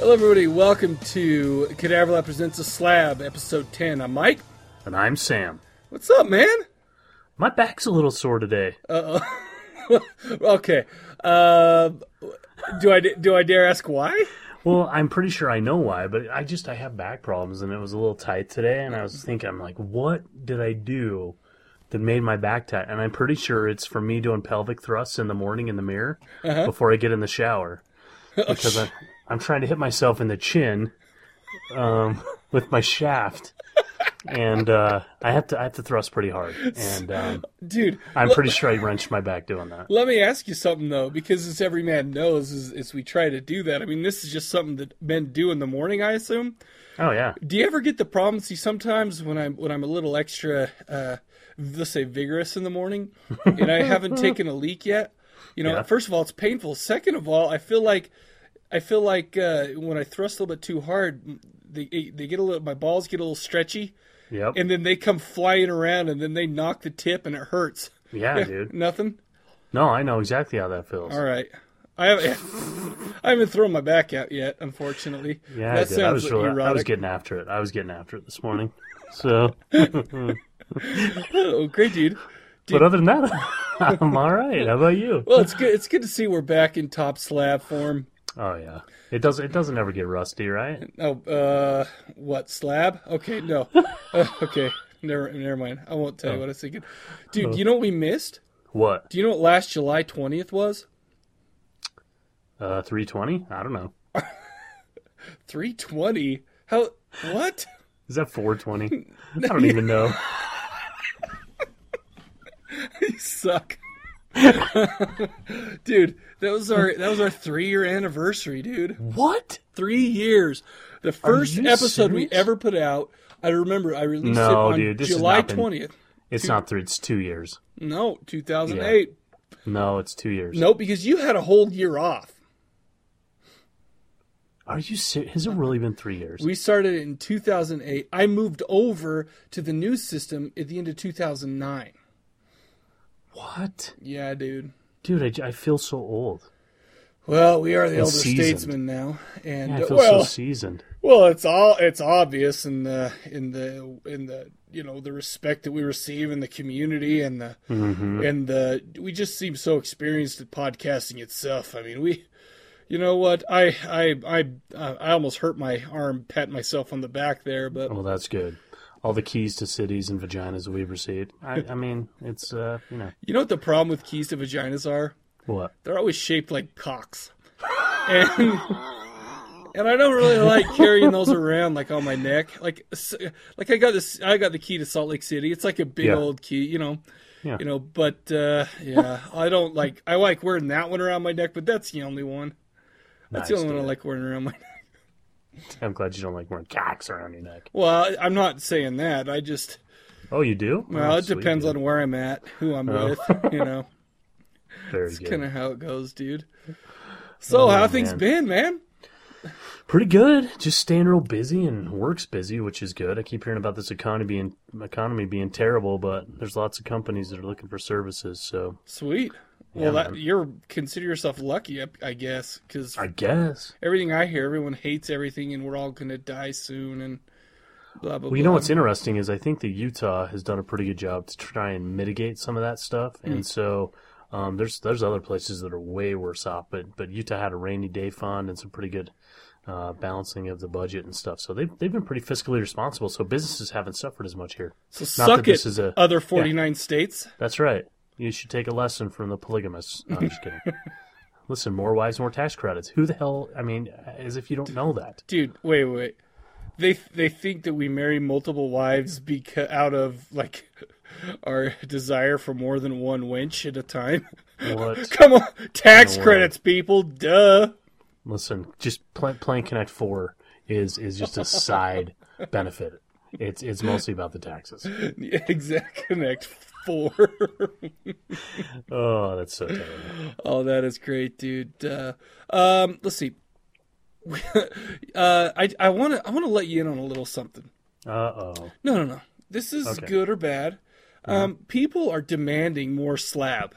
Hello, everybody. Welcome to Cadaver Lab Presents a Slab, episode 10. I'm Mike. And I'm Sam. What's up, man? My back's a little sore today. Oh. Okay. Uh, do I do I dare ask why? Well, I'm pretty sure I know why, but I just I have back problems and it was a little tight today and I was thinking I'm like, what did I do that made my back tight? And I'm pretty sure it's from me doing pelvic thrusts in the morning in the mirror before I get in the shower. Because I, I'm trying to hit myself in the chin um, with my shaft. And uh, I have to I have to thrust pretty hard, and um, Dude, I'm pretty sure I wrenched my back doing that. let me ask you something though, because as every man knows, as, as we try to do that, I mean, this is just something that men do in the morning, I assume. Oh yeah, Do you ever get the problem? See, sometimes when I'm when I'm a little extra, uh, let's say, vigorous in the morning, and I haven't taken a leak yet. You know, Yeah. first of all, it's painful. Second of all, I feel like I feel like uh, when I thrust a little bit too hard, they they get a little. My balls get a little stretchy, yep, and then they come flying around, and then they knock the tip, and it hurts. yeah, dude. Nothing. No, I know exactly how that feels. All right. I haven't, I haven't thrown my back out yet, unfortunately. Yeah, that I did. I was really, I was getting after it. I was getting after it this morning. So, Oh, great, dude. but other than that, I'm all right. How about you? Well, it's good. It's good to see we're back in top slab form. Oh yeah, it does. It doesn't ever get rusty, right? Oh, uh, what slab? Okay, no. Uh, okay, never, never mind. I won't tell you what I was thinking. Dude, do you know what we missed? What? Do you know what last July twentieth was? Uh, three twenty? I don't know. Three twenty. How? What? Is that four twenty? I don't even know. you suck. dude, that was our that was our three year anniversary, dude. What? Three years. The first you episode we ever put out. I remember I released it on dude, July twentieth. It's not three. It's two years. No, two thousand eight. No, it's two years. Nope, because you had a whole year off. Are you serious? Has it really been three years? We started in 2008. I moved over to the new system at the end of 2009. What? Yeah, dude. Dude, I, I feel so old. Well, we are the elder seasoned. statesmen now, and Yeah, I uh, feel well, so seasoned. well, it's all it's obvious in the in the in the you know the respect that we receive in the community and the Mm-hmm. and the we just seem so experienced at podcasting itself. I mean, we. You know what? I I I uh, I almost hurt my arm, patting myself on the back there, but Well, that's good. All the keys to cities and vaginas that we've received. I, I mean, it's uh, you know you know what the problem with keys to vaginas are? what? they're always shaped like cocks. And and I don't really like carrying those around like on my neck. Like like I got this I got the key to Salt Lake City. It's like a big Yeah. old key, you know. Yeah. You know, but uh yeah, I don't like I like wearing that one around my neck, but that's the only one. That's the Nice, only one I like wearing around my neck. I'm glad you don't like wearing cocks around your neck. Well, I'm not saying that. I just Oh, you do? well, Oh, it sweet, depends dude. on where I'm at, who I'm Oh. with, you know. Very It's kind of how it goes, dude. So, oh, how things been, man? Pretty good. Just staying real busy and work's busy, which is good. I keep hearing about this economy being economy being terrible, but there's lots of companies that are looking for services. So Sweet. Yeah, Well, that, you're consider yourself lucky, I, I guess, because I guess. everything I hear, everyone hates everything, and we're all gonna die soon, and blah blah. Blah. Well, you know what's interesting is I think that Utah has done a pretty good job to try and mitigate some of that stuff, Hmm. and so um, there's there's other places that are way worse off, but but Utah had a rainy day fund and some pretty good uh, balancing of the budget and stuff. So they've they've been pretty fiscally responsible. So businesses haven't suffered as much here. So Not suck it, is a other 49 states. That's right. You should take a lesson from the polygamists. No, I'm just kidding. Listen, more wives, more tax credits. Who the hell? I mean, as if you don't know that. Dude, wait, wait. They they think that we marry multiple wives because out of like our desire for more than one wench at a time. What? Come on, tax No way. credits, people. Duh. Listen, just play, playing Connect Four is is just a side benefit. It's it's mostly about the taxes. Exact Connect Four. Oh, that's so terrible. Oh, that is great, dude. Uh, um, let's see. uh, I I want to I want to let you in on a little something. Uh oh. No, no, no. This is Okay. good or bad. Um, people are demanding more slab.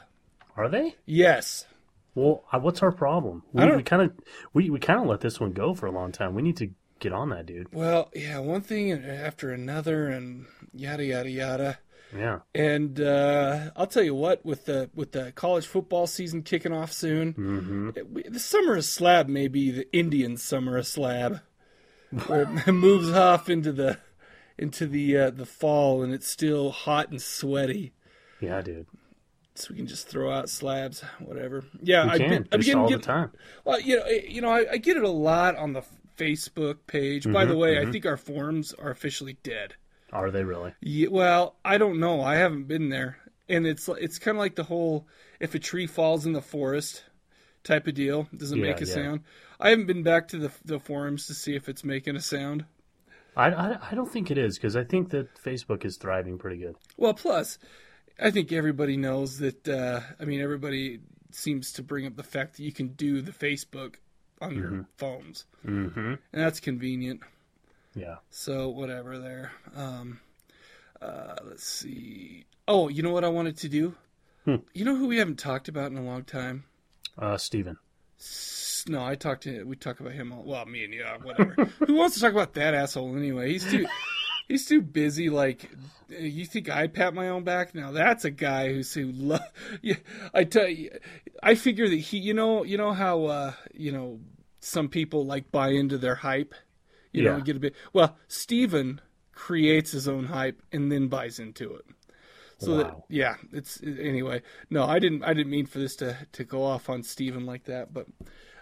Are they? Yes. Well, uh, what's our problem? We, I don't- we kind of we, we kind of let this one go for a long time. We need to get on that, dude. Well, yeah, one thing after another, and yada yada yada. Yeah. And uh, I'll tell you what, with the with the college football season kicking off soon, hmm it- the summer of slab may be the Indian summer of slab, where it moves off into the into the uh, the fall, and it's still hot and sweaty. Yeah, dude. So we can just throw out slabs, whatever. Yeah, I've can been, been all get- the time. Well, you know, you know, I, I get it a lot on the Facebook page. By the Mhm, way, I mhm. think our forums are officially dead. Are they really? Yeah, well, I don't know. I haven't been there, and it's it's kind of like the whole if a tree falls in the forest type of deal. Does it Yeah, make a yeah. sound? I haven't been back to the the forums to see if it's making a sound. I, I, I don't think it is because I think that Facebook is thriving pretty good. Well, plus, I think everybody knows that. Uh, I mean, everybody seems to bring up the fact that you can do the Facebook on your phones, Mm-hmm. and that's convenient. Yeah. So whatever there. Um, uh, let's see. Oh, you know what I wanted to do? Hmm. You know who we haven't talked about in a long time? Uh, Steven. S- No, I talked to we talk about him. All, well, me and you, uh, whatever. who wants to talk about that asshole anyway? He's too he's too busy. Like you think I pat my own back? Now that's a guy who's who. Lo- yeah, I tell you, I figure that he. You know, you know how uh, you know some people like buy into their hype. You know, Yeah. get a bit. Well, Steven creates his own hype and then buys into it. So that yeah, it's anyway. No, I didn't. I didn't mean for this to to go off on Steven like that, but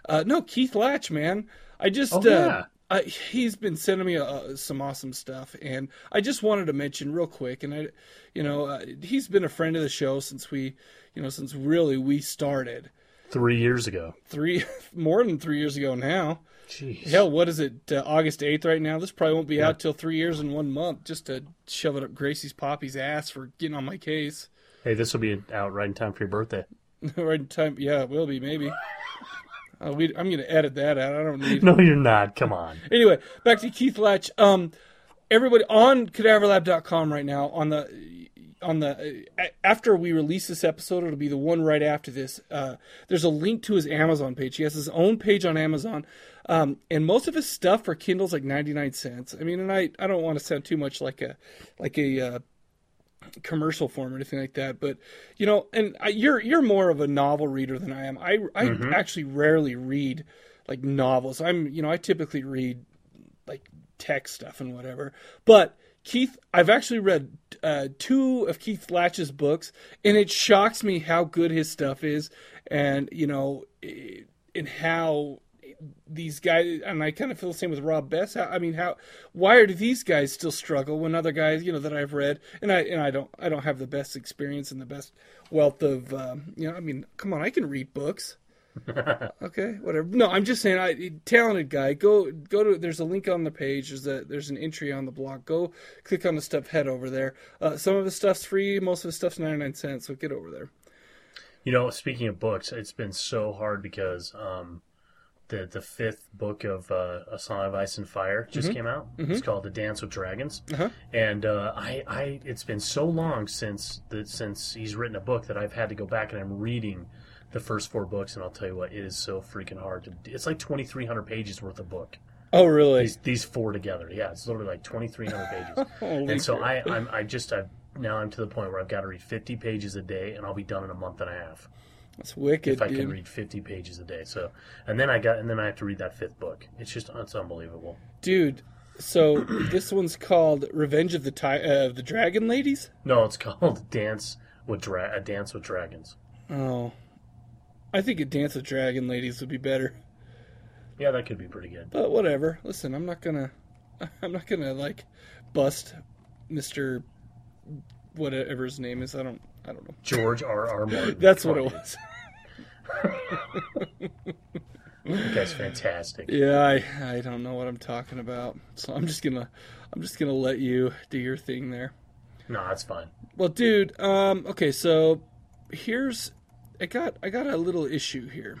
uh, no, Keith Latch, man. I just Oh, uh, yeah. I, he's been sending me uh, some awesome stuff, and I just wanted to mention real quick, and I, you know, uh, he's been a friend of the show since we, you know, since really we started Three years ago. three more than three years ago now. Jeez. Hell, what is it? Uh, August eighth right now. This probably won't be out till three years and one month. Just to shove it up Gracie's Poppy's ass for getting on my case. Hey, this will be out right in time for your birthday. right in time. Yeah, it will be maybe. Uh, we, I'm gonna edit that out. I don't need. No, you're not. Come on. Anyway, back to Keith Latch. Um, everybody on cadaverlab.com right now on the on the uh, after we release this episode, it'll be the one right after this. Uh, there's a link to his Amazon page. He has his own page on Amazon, um, and most of his stuff for Kindle's like 99 cents. I mean, and I I don't want to sound too much like a like a uh, commercial form or anything like that. But you know, and I, you're you're more of a novel reader than I am. I I actually rarely read like novels. I'm you know I typically read like tech stuff and whatever. But Keith, I've actually read uh, two of Keith Latch's books, and it shocks me how good his stuff is, and you know, eh, and how these guys and I kind of feel the same with Rob Bess. How, I mean, how why are do these guys still struggle when other guys, you know, that I've read and I and I don't I don't have the best experience and the best wealth of um, you know. I mean, come on, I can read books. okay, whatever. No, I'm just saying, I talented guy. Go go to. There's a link on the page. There's a there's an entry on the blog. Go click on the stuff. Head over there. Uh, some of the stuff's free. Most of the stuff's 99 cents. So get over there. You know, speaking of books, it's been so hard because um, the the fifth book of uh, A Song of Ice and Fire just came out. It's called The Dance with Dragons, Uh-huh. and uh, I, I it's been so long since the, since he's written a book that I've had to go back and I'm reading the first four books, and I'll tell you what, it is so freaking hard to. It's like 2,300 pages worth of book. Oh really? These these four together, yeah, it's literally like 2,300 pages. And so. I I'm I just I now I'm to the point where I've got to read 50 pages a day, and I'll be done in a month and a half That's wicked, if I dude. can read 50 pages a day. So, and then I got, and then I have to read that fifth book. It's just, it's unbelievable. Dude, so this one's called Revenge of the Ti- uh, of the Dragon Ladies. No, it's called Dance with Dra- a Dance with Dragons. Oh, I think a Dance with Dragon Ladies would be better. Yeah, that could be pretty good. But whatever. Listen, I'm not gonna, I'm not gonna like bust Mister whatever his name is. I don't, I don't know. George R. R. Martin. That's what it was. dude. That guy's fantastic. Yeah, I, I don't know what I'm talking about. So I'm just gonna, I'm just gonna let you do your thing there. No, that's fine. Well, dude. Um. Okay. So here's, I got, I got a little issue here.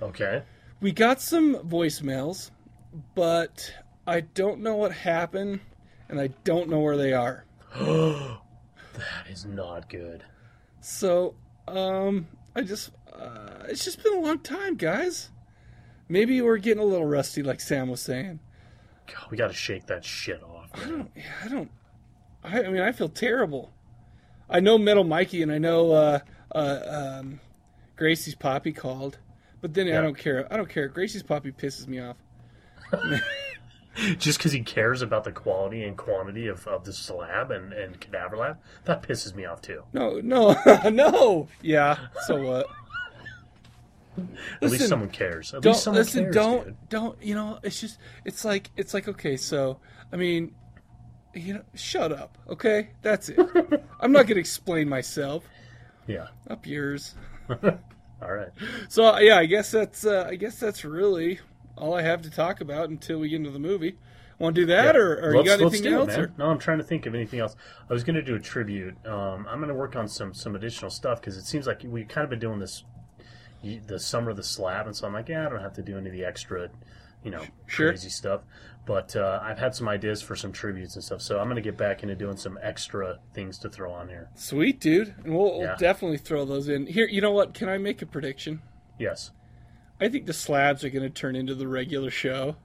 Okay. We got some voicemails, but I don't know what happened, and I don't know where they are. that is not good. So, um, I just, uh, it's just been a long time, guys. Maybe we're getting a little rusty, like Sam was saying. God, we got to shake that shit off. I don't, yeah, I don't, I, I mean, I feel terrible. I know Metal Mikey and I know uh, uh, um, Gracie's Poppy called, but then I don't care. I don't care. Gracie's Poppy pisses me off. Just because he cares about the quality and quantity of, of the slab and, and cadaver lab, that pisses me off too. No, no, no. Yeah. So what? At Listen, least someone cares. At don't least someone listen. cares, don't dude. don't. You know, it's just it's like it's like okay. So I mean, you know, shut up. Okay, that's it. I'm not gonna explain myself. Yeah. Up yours. All right. So yeah, I guess that's uh, I guess that's really all I have to talk about until we get into the movie. Want to do that, Yeah. or, or you got anything it, else? or? No, I'm trying to think of anything else. I was going to do a tribute. Um, I'm going to work on some some additional stuff because it seems like we've kind of been doing this the summer of the slab, and so I'm like, yeah, I don't have to do any of the extra, you know, Sure. crazy stuff. But uh, I've had some ideas for some tributes and stuff, so I'm going to get back into doing some extra things to throw on here. Sweet, dude. And we'll, we'll definitely throw those in here. You know what? Can I make a prediction? Yes. I think the slabs are going to turn into the regular show.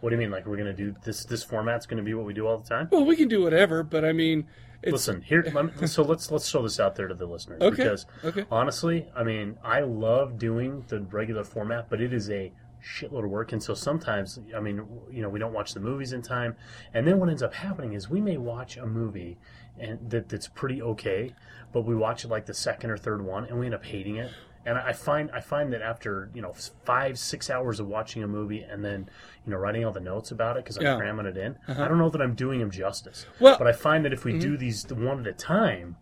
What do you mean? Like we're going to do this? This format's going to be what we do all the time? Well, we can do whatever, but I mean, it's Listen here. so let's let's throw this out there to the listeners Okay, because okay. honestly, I mean, I love doing the regular format, but it is a shitload of work, and so sometimes, I mean, you know, we don't watch the movies in time, and then what ends up happening is we may watch a movie and that that's pretty okay, but we watch it like the second or third one, and we end up hating it. And I find I find that after you know five six hours of watching a movie and then you know writing all the notes about it because I'm Yeah. cramming it in, uh-huh. I don't know that I'm doing them justice. Well- but I find that if we do mm-hmm. these one at a time,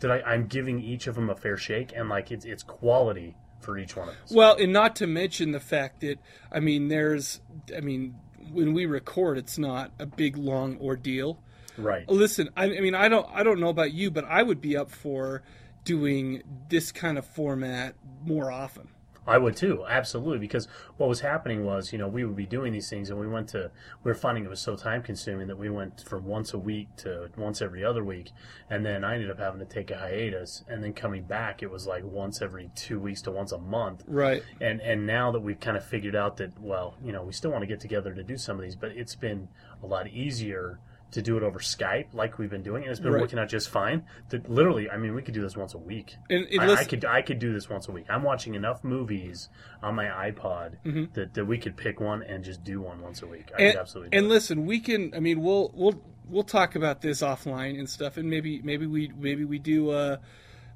that I, I'm giving each of them a fair shake and like it's it's quality for each one of us. Well, and not to mention the fact that I mean, there's, I mean, when we record, it's not a big long ordeal. right. Listen, I, I mean, I don't, I don't know about you, but I would be up for doing this kind of format more often. I would too, absolutely, because what was happening was, you know, we would be doing these things, and we went to, we were finding it was so time consuming that we went from once a week to once every other week, and then I ended up having to take a hiatus, and then coming back, it was like once every two weeks to once a month, Right. and and now that we've kind of figured out that, well, you know, we still want to get together to do some of these, but it's been a lot easier to do it over Skype, like we've been doing, and it's been Right. working out just fine. That literally, I mean, we could do this once a week. And, and I, I could I could do this once a week. I'm watching enough movies on my iPod Mm-hmm. that, that we could pick one and just do one once a week. I and, absolutely. and it. listen, we can. I mean, we'll we'll we'll talk about this offline and stuff, and maybe maybe we maybe we do. Uh,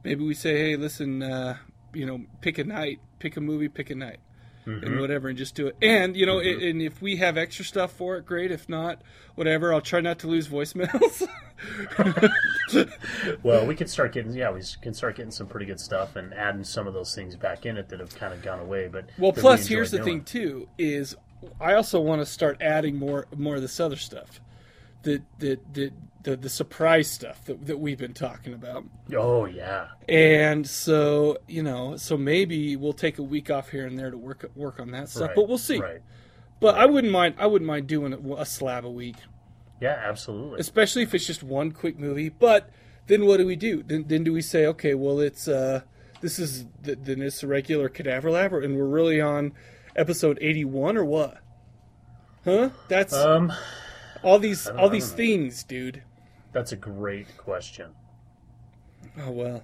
maybe we say, hey, listen, uh, you know, pick a night, pick a movie, pick a night, Mm-hmm. and whatever, and just do it. And you know, i and if we have extra stuff for it, great. If not, whatever. I'll try not to lose voicemails. well, we can start getting yeah, we can start getting some pretty good stuff and adding some of those things back in it that have kind of gone away. But well, plus here's the doing. thing too is I also want to start adding more more of this other stuff. The, the, the, the, the surprise stuff that, that we've been talking about. Oh yeah, And so, you know, so maybe we'll take a week off here and there to work work on that stuff, right, but we'll see. Right. But I wouldn't mind. I wouldn't mind doing a, slab a week, Yeah, absolutely. especially if it's just one quick movie. But then what do we do? Then, then do we say, okay, well, it's uh, this is th- then it's a regular Cadaver Lab, or- and we're really on episode eighty-one, or what? Huh? That's Um, all these all these know. things, dude. that's a great question. Oh well.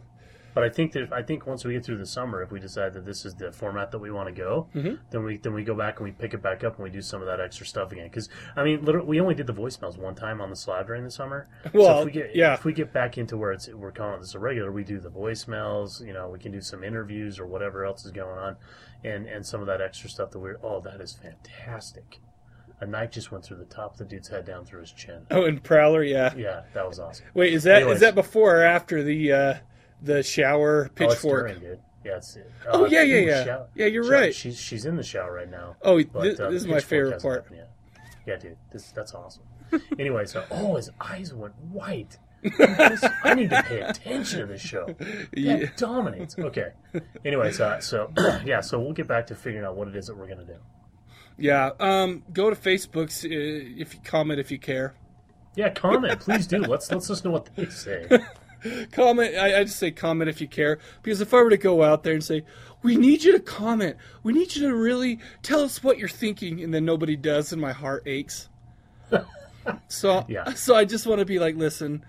But I think that I think once we get through the summer, if we decide that this is the format that we want to go, Mm-hmm. then we then we go back and we pick it back up and we do some of that extra stuff again. Because I mean, literally, we only did the voicemails one time on the slab during the summer. so Well, if we get yeah. if we get back into where it's we're calling this a regular, we do the voicemails. You know, we can do some interviews or whatever else is going on, and and some of that extra stuff that we're oh that is fantastic. A knife just went through the top of the dude's head down through his chin. Oh, and Prowler, yeah. Yeah, that was awesome. Wait, is that is Anyways. that before or after the uh, the shower Oh, during, dude. Yeah, it's, Oh, yeah, yeah, yeah. shower- Yeah, you're shower- right. She's she's in the shower right now. Oh, But, this, uh, this is my favorite part. happened yet. Yeah, dude, this that's awesome. anyway, so oh, his eyes went white. I need to pay attention to this show. Yeah. That dominates. Okay. Anyway, so so yeah, so we'll get back to figuring out what it is that we're gonna do. Yeah. Um, go to Facebook uh, if you comment if you care. Yeah, comment, please do. Let's let's listen to what they say. comment. I, I just say comment if you care, because if I were to go out there and say, "We need you to comment. We need you to really tell us what you're thinking," and then nobody does, and my heart aches. So, Yeah. so I just want to be like, listen,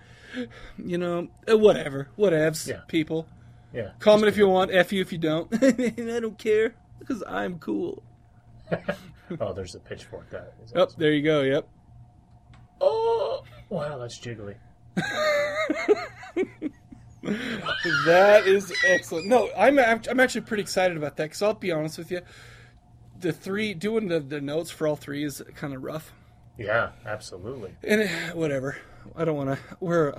you know, uh, whatever, whatevs, Yeah. people. Yeah. Comment if you want, f you if you don't. I don't care because I'm cool. Oh, there's a pitchfork. That is Oh, awesome. there you go. Yep. Oh, wow, that's jiggly. That is excellent. No, I'm I'm actually pretty excited about that because I'll be honest with you, the three doing the, the notes for all three is kind of rough. Yeah, absolutely. And eh, whatever, I don't want to. We're,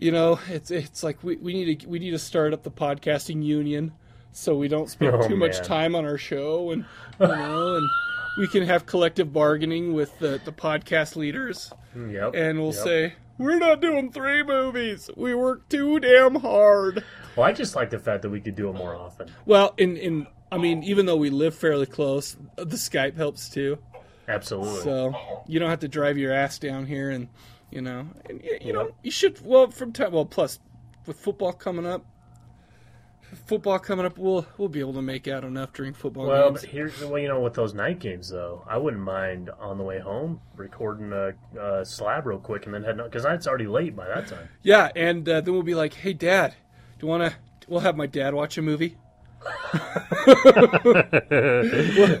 you know, it's it's like we, we need to we need to start up the podcasting union so we don't spend Oh, too much time on our show and you know and we can have collective bargaining with the the podcast leaders mm, Yep. and we'll yep. say we're not doing three movies. We work too damn hard. Well, I just like the fact that we could do it more often. Well, in in I mean, even though we live fairly close, the Skype helps too. Absolutely. So you don't have to drive your ass down here, and you know, and you, you know, you should. Well, from time. Well, plus with football coming up, football coming up, we'll we'll be able to make out enough during football well, games. here's the way you know with those night games though, I wouldn't mind on the way home recording a, a slab real quick and then heading because it's already late by that time. Yeah, and uh, then we'll be like, "Hey, Dad, do you want to?" We'll have my dad watch a movie.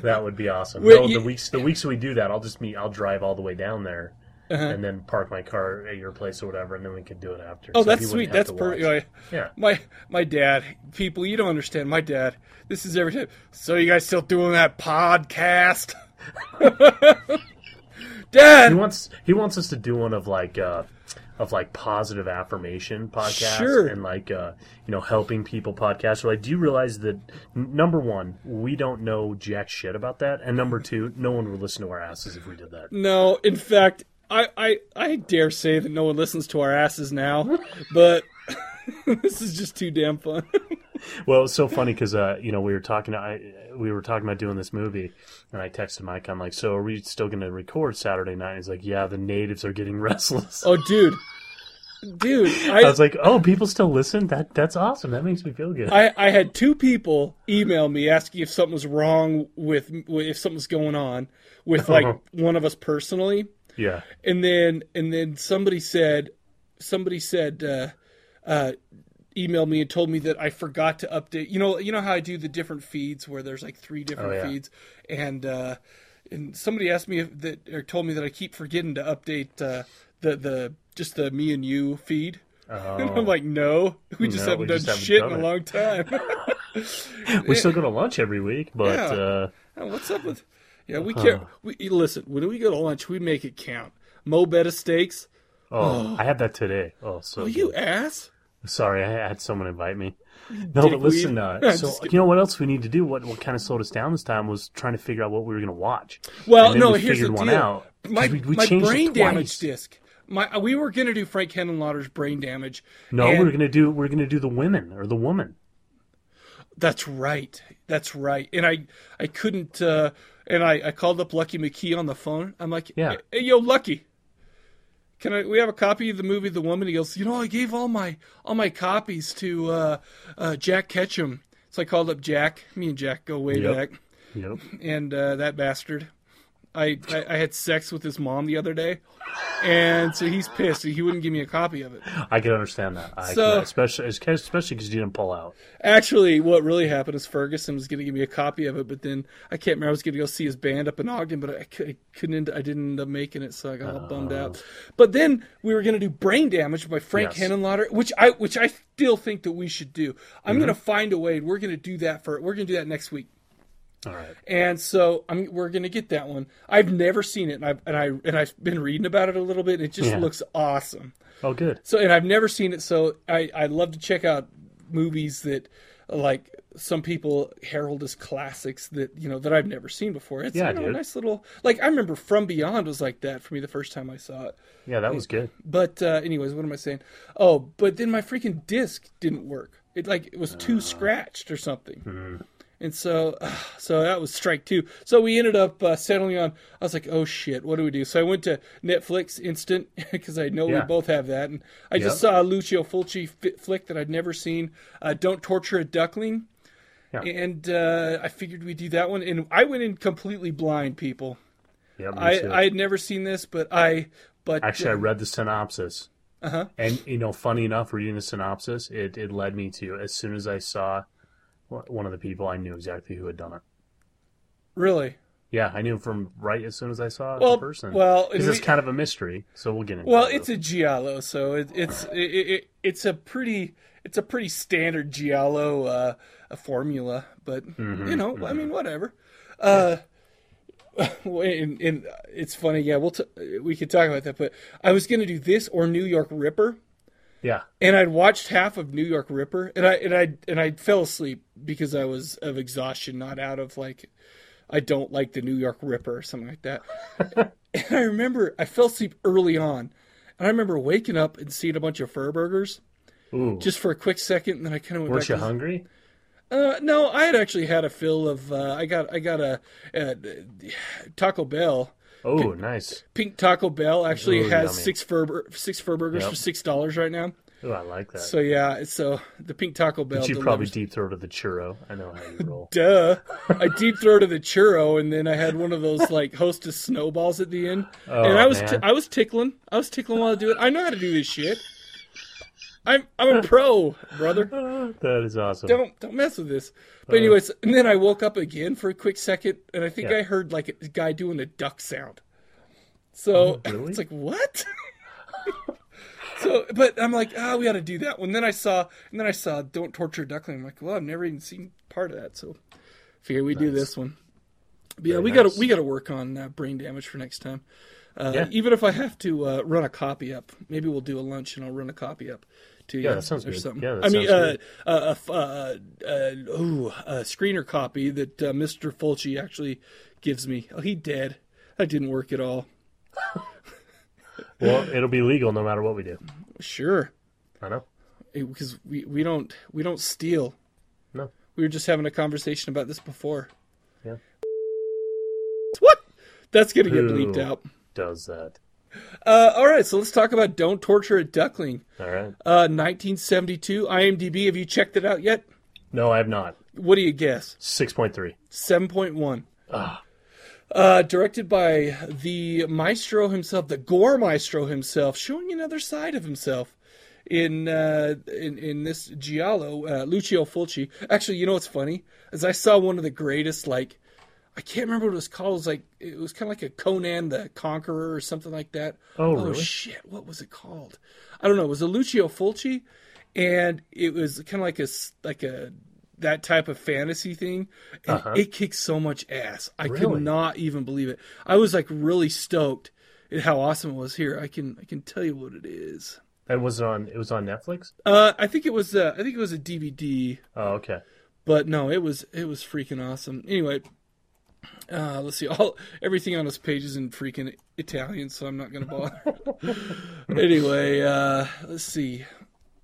that would be awesome. Well, no, you- the weeks the weeks we do that, I'll just meet. I'll drive all the way down there. Uh-huh. And then park my car at your place or whatever, and then we could do it after. Oh, So that's sweet. That's perfect. Oh, Yeah. My my dad, people, you don't understand. My dad, this is every time. So you guys still doing that podcast? dad, He wants he wants us to do one of like uh of like positive affirmation podcasts Sure. and like uh you know helping people podcasts. We're like, do you realize that n- number one, we don't know jack shit about that, and number two, no one would listen to our asses if we did that. No, in fact, I, I, I dare say that no one listens to our asses now, but this is just too damn fun. Well, it's so funny because uh, you know we were talking. I we were talking about doing this movie, and I texted Mike. I'm like, "So are we still going to record Saturday night?" He's like, "Yeah, the natives are getting restless." oh, dude, dude, I I, was like, "Oh, people still listen? That that's awesome. That makes me feel good." I, I had two people email me asking if something was wrong with, if something was going on with like one of us personally. Yeah, and then and then somebody said somebody said uh, uh, emailed me and told me that I forgot to update. You know, you know how I do the different feeds where there's like three different Oh, yeah. feeds, and uh, and somebody asked me if that or told me that I keep forgetting to update uh, the the just the me and you feed. And I'm Oh. like, no, we just No, haven't we done just haven't shit done in a long time. we still go to lunch every week, but Yeah. uh, Oh, What's up with? Yeah, we can't. We listen. When we go to lunch, we make it count. Mo Betta steaks. oh, I had that today. Oh, so Oh, you ass. sorry, I had someone invite me. No, but listen. Uh, so you know what else we need to do? What what kind of slowed us down this time was trying to figure out what we were going to watch. Well, no, we here's the one deal. out. My, we, we my changed brain damage disc. My we were gonna do Frank Henenlotter's brain damage. No, and- we're gonna do we're gonna do the women or the woman. That's right. That's right. And I I couldn't. Uh, and I, I called up Lucky McKee on the phone. I'm like, Yeah. hey, yo, Lucky. Can I? We have a copy of the movie The Woman. He goes, you know, I gave all my all my copies to uh, uh, Jack Ketchum. So I called up Jack. Me and Jack go way Yep. back. Yep. and uh, that bastard. I, I I had sex with his mom the other day, and so he's pissed. He wouldn't give me a copy of it. I can understand that. I So- can, especially especially because you didn't pull out. Actually, what really happened is Ferguson was going to give me a copy of it, but then I can't remember. I was going to go see his band up in Ogden, but I, I couldn't. end- I didn't end up making it, so I got all bummed out. Oh. But then we were going to do Brain Damage by Frank Yes. Henenlotter, which I which I still think that we should do. I'm mm-hmm. going to find a way. We're going to do that for. We're going to do that next week. All right. And so I'm, we're gonna get that one. I've never seen it, and I and I and I've been reading about it a little bit. And it just Yeah. looks awesome. Oh, good. So, and I've never seen it, so I I love to check out movies that like some people herald as classics that you know that I've never seen before. It's Yeah, you know, a nice little like I remember From Beyond was like that for me the first time I saw it. Yeah, that was good. But uh, anyways, what am I saying? Oh, but then my freaking disc didn't work. It like it was Uh. too scratched or something. Hmm. And so, so that was strike two. So we ended up uh, settling on. I was like, "Oh shit, what do we do?" So I went to Netflix Instant because I know Yeah. we both have that, and I just saw a Lucio Fulci fi- flick that I'd never seen. Uh, Don't torture a duckling, Yeah. and uh, I figured we'd do that one. And I went in completely blind, people. Yeah, I too. I had never seen this, but I but Actually, I uh, read the synopsis. Uh-huh. And, you know, funny enough, reading the synopsis, it, it led me to, as soon as I saw one of the people, I knew exactly who had done it. really Yeah, I knew from right as soon as I saw well the person. well because it's kind of a mystery, so we'll get into it. Well, it. it's a giallo, so it, it's it, it, it's a pretty it's a pretty standard giallo uh, a formula, but Mm-hmm, you know, I mean, whatever. Uh, and, and it's funny, yeah. We'll t- we could talk about that, but I was gonna do this or New York Ripper, yeah. and I'd watched half of New York Ripper, and I and I and I fell asleep because I was of exhaustion, not out of like I don't like the New York Ripper or something like that. and I remember I fell asleep early on, and I remember waking up and seeing a bunch of fur burgers Ooh, just for a quick second, and then I kind of went weren't back. you to- hungry? Uh, no, I had actually had a fill of uh, I got I got a, uh Taco Bell. Oh, nice. Pink Taco Bell actually Ooh, has yummy. six fur six fur burgers Yep. for six dollars right now. Oh, I like that. So yeah, so the Pink Taco Bell. but you probably deep throated the churro. I know how you roll. Duh. I deep throated the churro, and then I had one of those like hostess snowballs at the end. Oh, and I was t- I was tickling. I was tickling while I do it. I know how to do this shit. I'm I'm a pro, brother. that is awesome. Don't don't mess with this. But anyways, and then I woke up again for a quick second, and I think Yeah. I heard like a guy doing a duck sound. So Oh, really? it's like what? so, but I'm like, ah, we got to do that one. Then I saw, and then I saw, don't torture duckling. I'm like, well, I've never even seen part of that, so figure we do this one. But yeah, Very we nice. gotta we gotta work on uh, brain damage for next time. Uh, Yeah. Even if I have to uh, run a copy up, maybe we'll do a lunch and I'll run a copy up to you. Yeah, that sounds or good. Something. Yeah, I mean, uh, uh, uh, uh, ooh, a screener copy that uh, Mr. Fulci actually gives me. Oh, he did. That didn't work at all. Well, it'll be legal no matter what we do. Sure, I know. because we, we don't we don't steal. No. We were just having a conversation about this before. Yeah. What? That's gonna get bleeped out. Does that? Uh, all right, so let's talk about "Don't Torture a Duckling." All right. Uh, 1972 IMDb. Have you checked it out yet? No, I have not. What do you guess? Six point three. 7.1. Ah. Uh, directed by the maestro himself, the gore maestro himself, showing another side of himself in uh, in in this giallo, uh, Lucio Fulci. Actually, you know what's funny? As I saw one of the greatest, like I can't remember what it was called. It was like it was kind of like a Conan the Conqueror or something like that. Oh, really? shit! What was it called? I don't know. It was a Lucio Fulci, and it was kind of like a like a that type of fantasy thing, and Uh-huh. it kicked so much ass. I could not even believe it. I was like really stoked at how awesome it was. Here, I can I can tell you what it is. And was it on? It was on Netflix. Uh, I think it was uh, I think it was a DVD, Oh, okay. but no, it was it was freaking awesome. Anyway, uh, let's see. All everything on this page is in freaking Italian, so I'm not gonna bother. anyway, uh, let's see.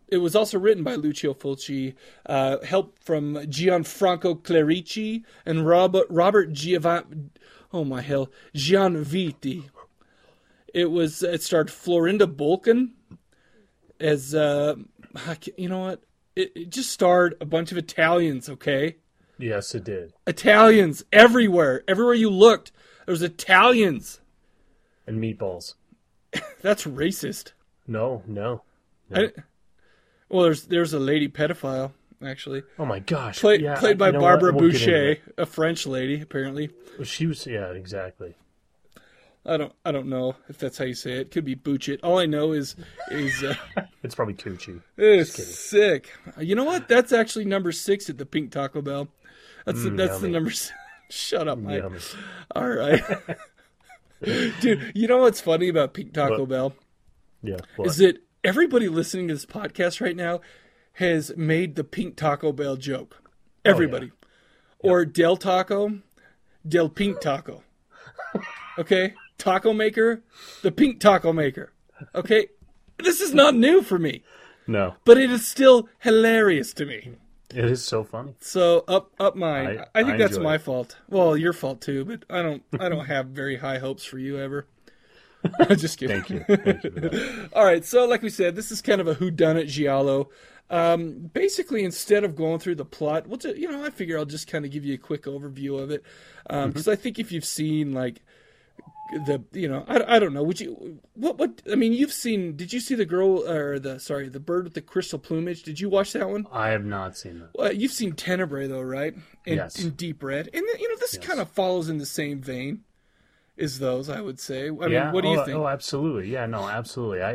It was also written by Lucio Fulci, uh, help from Gianfranco Clerici and Robert Robert Giovanni. Oh my hell, Gianviti. It was. It starred Florinda Bolkan as. Uh, you know what? It, it just starred a bunch of Italians. Okay, Yes, it did. Italians everywhere. Everywhere you looked, there was Italians. And meatballs. That's racist. No, no. I, well, there's there's a lady pedophile actually, Oh my gosh. played yeah, played by you know? Barbara We'll Bouchet, a French lady apparently. She was. Yeah, exactly. I don't I don't know if that's how you say it. Could be Buchit. All I know is is uh, It's probably Tucci. it's sick. You know what? That's actually number six at the Pink Taco Bell. That's the, Mm, that's the number. Shut up, Mike. Yummy. All right, dude. You know what's funny about Pink Taco What? Bell Yeah. What? is that everybody listening to this podcast right now has made the Pink Taco Bell joke. Everybody, or Del Taco, Del Pink Taco. Okay, taco maker, the Pink Taco maker. Okay, this is not new for me, no. but it is still hilarious to me. It is so funny. So up up mine. I, I- think I that's my it. fault. Well, your fault too, but I don't I don't have very high hopes for you ever. Just kidding. Thank you. Thank you. All right, so like we said, this is kind of a whodunit giallo. Um, basically, instead of going through the plot, we'll ju- you know, I figure I'll just kind of give you a quick overview of it because I think if you've seen like the, you know, I, I don't know, would you what what I mean, you've seen? Did you see the girl or the sorry, the bird with the crystal plumage? Did you watch that one? I have not seen that. Well, you've seen Tenebrae though, right? In, Yes. in Deep Red, and you know this Yes. kind of follows in the same vein as those, I would say. I mean, yeah. what do oh, you think? Oh, absolutely. Yeah. No, absolutely. I,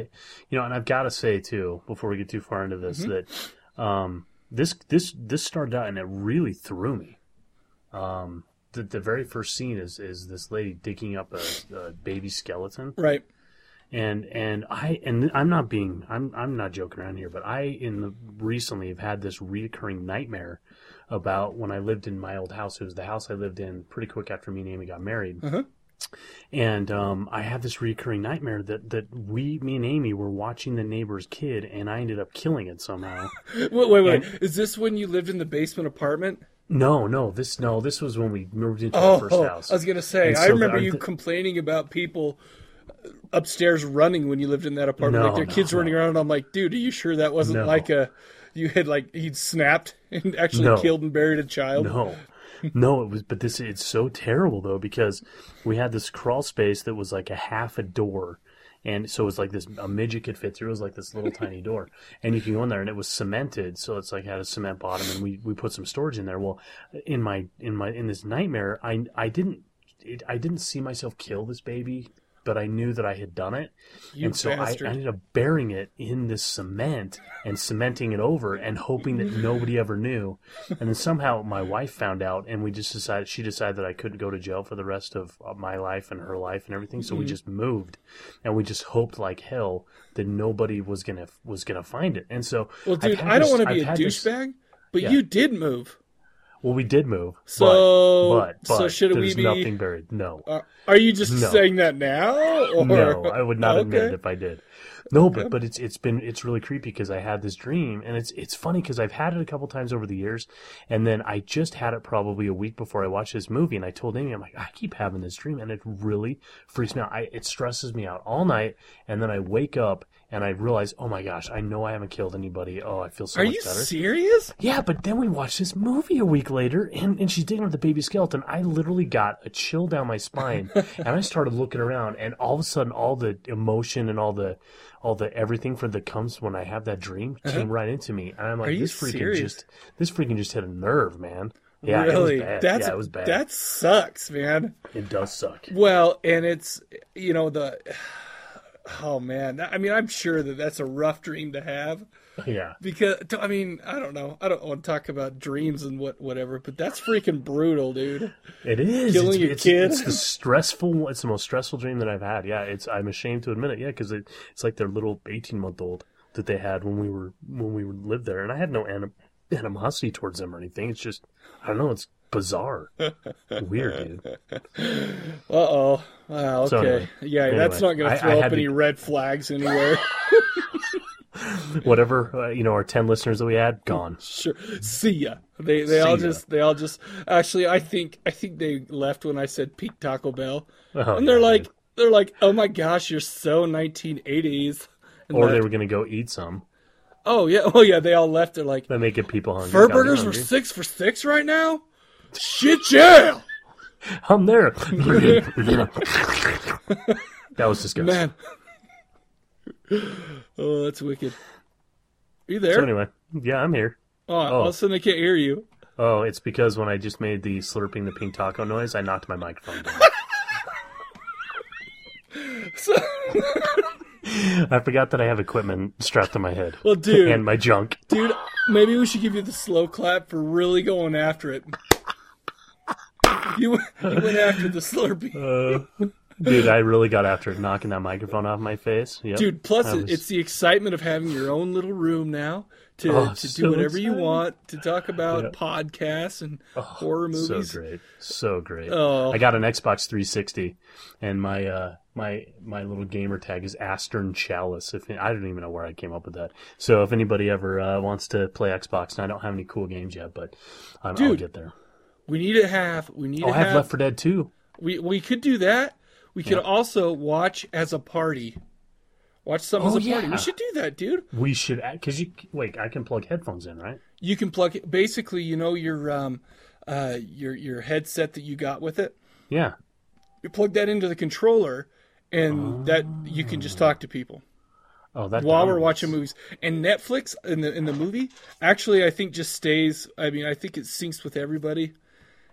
you know, and I've got to say too, before we get too far into this, Mm-hmm. that um, this this this started out and it really threw me. Um, the the very first scene is is this lady digging up a, a baby skeleton, right. and and I and I'm not being I'm I'm not joking around here, but I in the recently have had this reoccurring nightmare about when I lived in my old house. It was the house I lived in pretty quick after me and Amy got married. Uh-huh. And um, I had this recurring nightmare that, that we, me and Amy, were watching the neighbor's kid, and I ended up killing it somehow. Wait, wait, wait. Is this when you lived in the basement apartment? No, no, this no, this was when we moved into Oh, our first oh, house. I was gonna say. And I so remember you the- complaining about people upstairs running when you lived in that apartment, No, like their no, kids no. running around. And I'm like, dude, are you sure that wasn't like a you had like he'd snapped and actually killed and buried a child? No, no, it was. But this it's so terrible though because we had this crawl space that was like a half a door, and so it was like this a midget could fit through. It was like this little tiny door, and you can go in there, and it was cemented, so it's like had a cement bottom, and we we put some storage in there. Well, in my in my in this nightmare, I I didn't it, I didn't see myself kill this baby. But I knew that I had done it, You and so I, I ended up burying it in this cement and cementing it over and hoping that nobody ever knew. And then somehow my wife found out, and we just decided she decided that I couldn't go to jail for the rest of my life and her life and everything. So we mm-hmm. just moved, and we just hoped like hell that nobody was gonna was gonna find it. And so, Well, dude, I don't want to be I've a douchebag, but Yeah. you did move. Well, we did move, So- but, but, so but should we there's be- nothing buried. No, Uh, are you just No. saying that now? Or... no, I would not admit it if I did. No, but but it's it's been it's really creepy because I had this dream, and it's it's funny because I've had it a couple times over the years, and then I just had it probably a week before I watched this movie, and I told Amy, I'm like, I keep having this dream, and it really freaks me out. I, it stresses me out all night, and then I wake up and I realize, oh my gosh, I know I haven't killed anybody. Oh, I feel so Are much you better. serious? Yeah, but then we watched this movie a week later, and, and she's digging up the baby skeleton. I literally got a chill down my spine, and I started looking around, and all of a sudden, all the emotion and all the all the everything for that comes when I have that dream came right into me, and I'm like, Uh-huh. Are you this freaking serious? just this freaking just hit a nerve, man. Yeah, really? it was bad. That's yeah, it was bad. that sucks, man. It does suck. Well, and it's you know the oh man, I mean I'm sure that that's a rough dream to have Yeah, because I mean I don't know I don't want to talk about dreams and what whatever, but that's freaking brutal, dude. it is. Killing it's, a it's, kid? It's the stressful. It's the most stressful dream that I've had. Yeah, it's. I'm ashamed to admit it. Yeah, because it, it's like their little 18 month old that they had when we were when we lived there, and I had no anim- animosity towards them or anything. It's just I don't know. It's bizarre, weird, dude. Uh oh. Wow. Okay. So anyway, yeah, that's not going to throw I up had to- any red flags anywhere. Whatever uh, you know, our 10 listeners that we had gone. sure. See ya. They they all ya. just they all just actually I think I think they left when I said peak Taco Bell, Oh, and they're yeah, like dude. they're like oh my gosh you're so 1980s. And or they were gonna go eat some. oh yeah oh yeah they all left. They're like That make it people hungry. Fur burgers were six for six right now. Shit yeah, I'm there. that was disgusting. man. oh, that's wicked. Are you there? So anyway, yeah, I'm here. Oh, oh, all of a sudden I can't hear you. Oh, it's because when I just made the slurping the pink taco noise, I knocked my microphone down. So, I forgot that I have equipment strapped to my head. well, dude, and my junk. dude, maybe we should give you the slow clap for really going after it. You, you went after the Slurpee. Uh, dude, I really got after it, knocking that microphone off my face. Yep. Dude, plus was- it's the excitement of having your own little room now. to, Oh, to do so whatever you want, to talk about Yeah. podcasts and horror movies. So great, so great. Oh. I got an Xbox 360, and my uh, my my little gamer tag is Astern Chalice. If I don't even know where I came up with that. So if anybody ever uh, wants to play Xbox, and I don't have any cool games yet, but um, I'll get there. We need to have. We need Oh, to I have have. Left 4 Dead too. we we could do that. We could Yeah. also watch as a party. Watch some as Oh, a party. yeah. We should do that, dude. We should because you wait. I can plug headphones in, right? You can plug. Basically, you know your um, uh, your your headset that you got with it. Yeah. You plug that into the controller, and that you can just talk to people. Oh, that while we're watching movies. And Netflix in the in the movie actually I think just stays. I mean I think it syncs with everybody,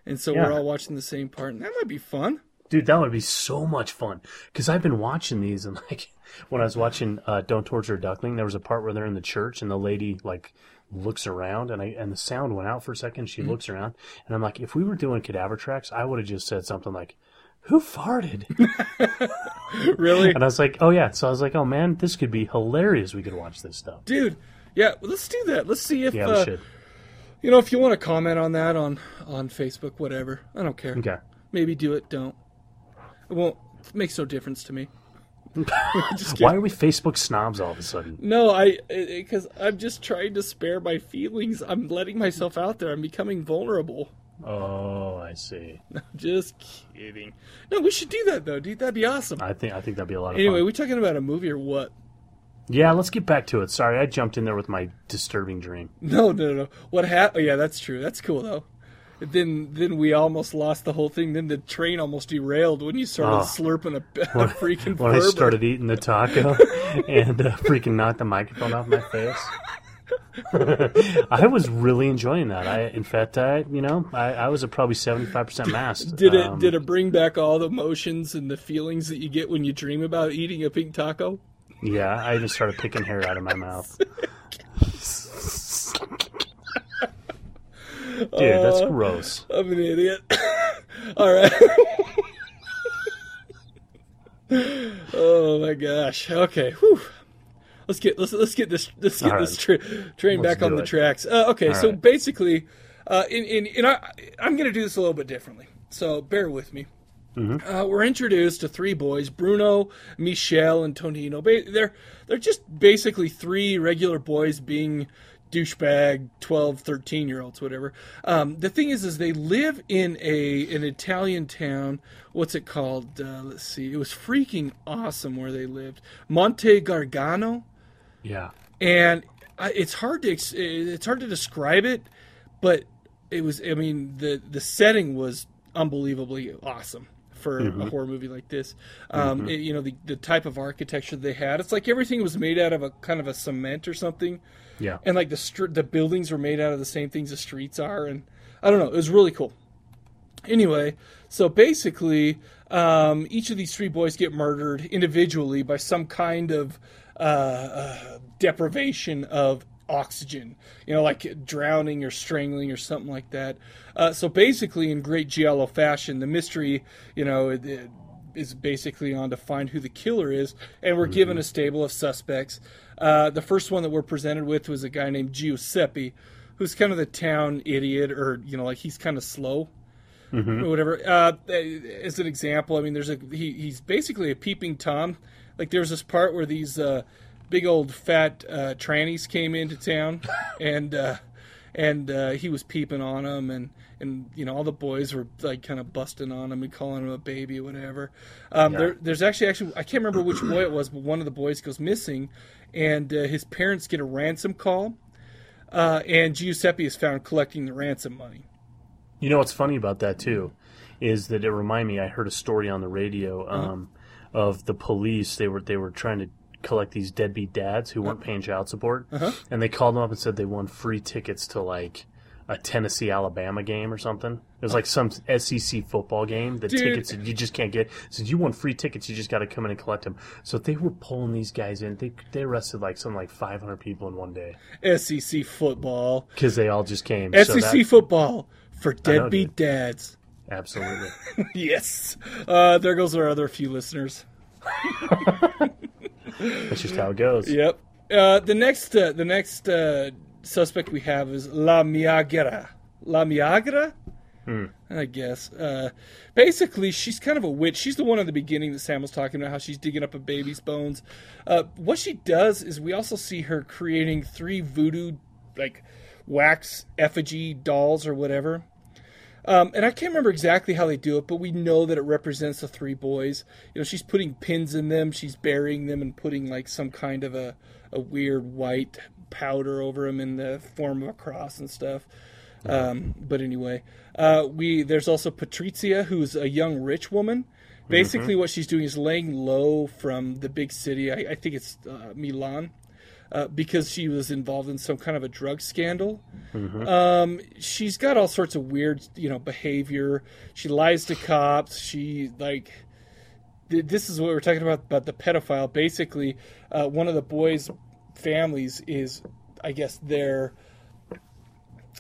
and so Yeah. we're all watching the same part, and that might be fun. Dude, that would be so much fun. Because I've been watching these, and like when I was watching uh, "Don't Torture a Duckling," there was a part where they're in the church, and the lady like looks around, and I and the sound went out for a second. She looks around, and I'm like, if we were doing cadaver tracks, I would have just said something like, "Who farted?" Really, and I was like, "Oh yeah." So I was like, "Oh man, this could be hilarious. We could watch this stuff." dude. Yeah, well, let's do that. Let's see if Yeah, uh, we should. You know if you want to comment on that on on Facebook, whatever. I don't care. Okay. Maybe do it. Don't. It won't. make no difference to me. Why are we Facebook snobs all of a sudden? No, I because I'm just trying to spare my feelings. I'm letting myself out there. I'm becoming vulnerable. Oh, I see. Just kidding. No, we should do that though, dude. That'd be awesome. I think I think that'd be a lot of Anyway, fun. Anyway, we talking about a movie or what? Yeah, let's get back to it. Sorry, I jumped in there with my disturbing dream. No, no, no. What happened? Oh, yeah, that's true. That's cool though. Then, then we almost lost the whole thing. Then the train almost derailed when you started Oh. slurping a, a freaking. when I started eating the taco and uh, freaking knocked the microphone off my face. I was really enjoying that. I, in fact, I, you know, I, I was at probably seventy five percent masked. Did it? Um, did it bring back all the emotions and the feelings that you get when you dream about eating a pink taco? Yeah, I even started picking hair out of my mouth. Dude, that's Uh, gross. I'm an idiot. all right. oh my gosh. Okay. Whew. Let's get let's let's get this let's get All this tra- train Let's back on do the tracks. Uh, okay, All so right. basically, uh, in in, in I, I'm going to do this a little bit differently. So bear with me. Mm-hmm. Uh, we're introduced to three boys: Bruno, Michelle, and Tonino. They're they're just basically three regular boys being douchebag 12 13 year olds whatever um, the thing is is they live in a an italian town what's it called uh, let's see it was freaking awesome where they lived monte gargano Yeah. and I, it's hard to it's hard to describe it, but it was. I mean, the the setting was unbelievably awesome for a horror movie like this. Um, it- you know, the the type of architecture they had. It's like everything was made out of a kind of a cement or something, Yeah. and like the str- the buildings were made out of the same things the streets are, and I don't know. It was really cool. Anyway, so basically, um, each of these three boys get murdered individually by some kind of uh, uh, deprivation of oxygen, you know, like drowning or strangling or something like that. Uh, so basically, in great giallo fashion, the mystery, you know, it, it is basically on to find who the killer is, and we're given a stable of suspects. Uh, the first one that we're presented with was a guy named Giuseppe, who's kind of the town idiot, or you know, like he's kind of slow or whatever. Uh, as an example, I mean, there's a he, he's basically a peeping tom. Like there's this part where these uh, big old fat uh, trannies came into town, and uh, and uh, he was peeping on them, and and you know all the boys were like kind of busting on him and calling him a baby, or whatever. Um, Yeah. there, there's actually actually I can't remember which boy it was, but one of the boys goes missing, and uh, his parents get a ransom call. Uh, and Giuseppe is found collecting the ransom money. You know what's funny about that too, is that it reminded me. I heard a story on the radio um, of the police. They were they were trying to collect these deadbeat dads who weren't paying child support, and they called them up and said they won free tickets to like a Tennessee Alabama game or something. It was like some SEC football game. The Dude. tickets you just can't get. Said you won free tickets. You just got to come in and collect them. So they were pulling these guys in. They they arrested like something like 500 people in one day SEC football. because they all just came. So SEC that- football for deadbeat dads. absolutely. yes. Uh, there goes our other few listeners. That's just how it goes. Yep. Uh, the next, uh, the next uh, suspect we have is La Miagra. La Miagra? I guess. Uh, basically, she's kind of a witch. She's the one in the beginning that Sam was talking about, how she's digging up a baby's bones. Uh, what she does is we also see her creating three voodoo, like, wax effigy dolls or whatever. Um, and I can't remember exactly how they do it, but we know that it represents the three boys. You know, she's putting pins in them, she's burying them, and putting like some kind of a, a weird white powder over them in the form of a cross and stuff. Um, but anyway, uh, we there's also Patrizia, who's a young rich woman. Basically, what she's doing is laying low from the big city. I, I think it's uh, Milan. Uh, because she was involved in some kind of a drug scandal. Um, she's got all sorts of weird, you know, behavior. She lies to cops. She like, th- this is what we're talking about about the pedophile. Basically, uh, one of the boys' families is, I guess, their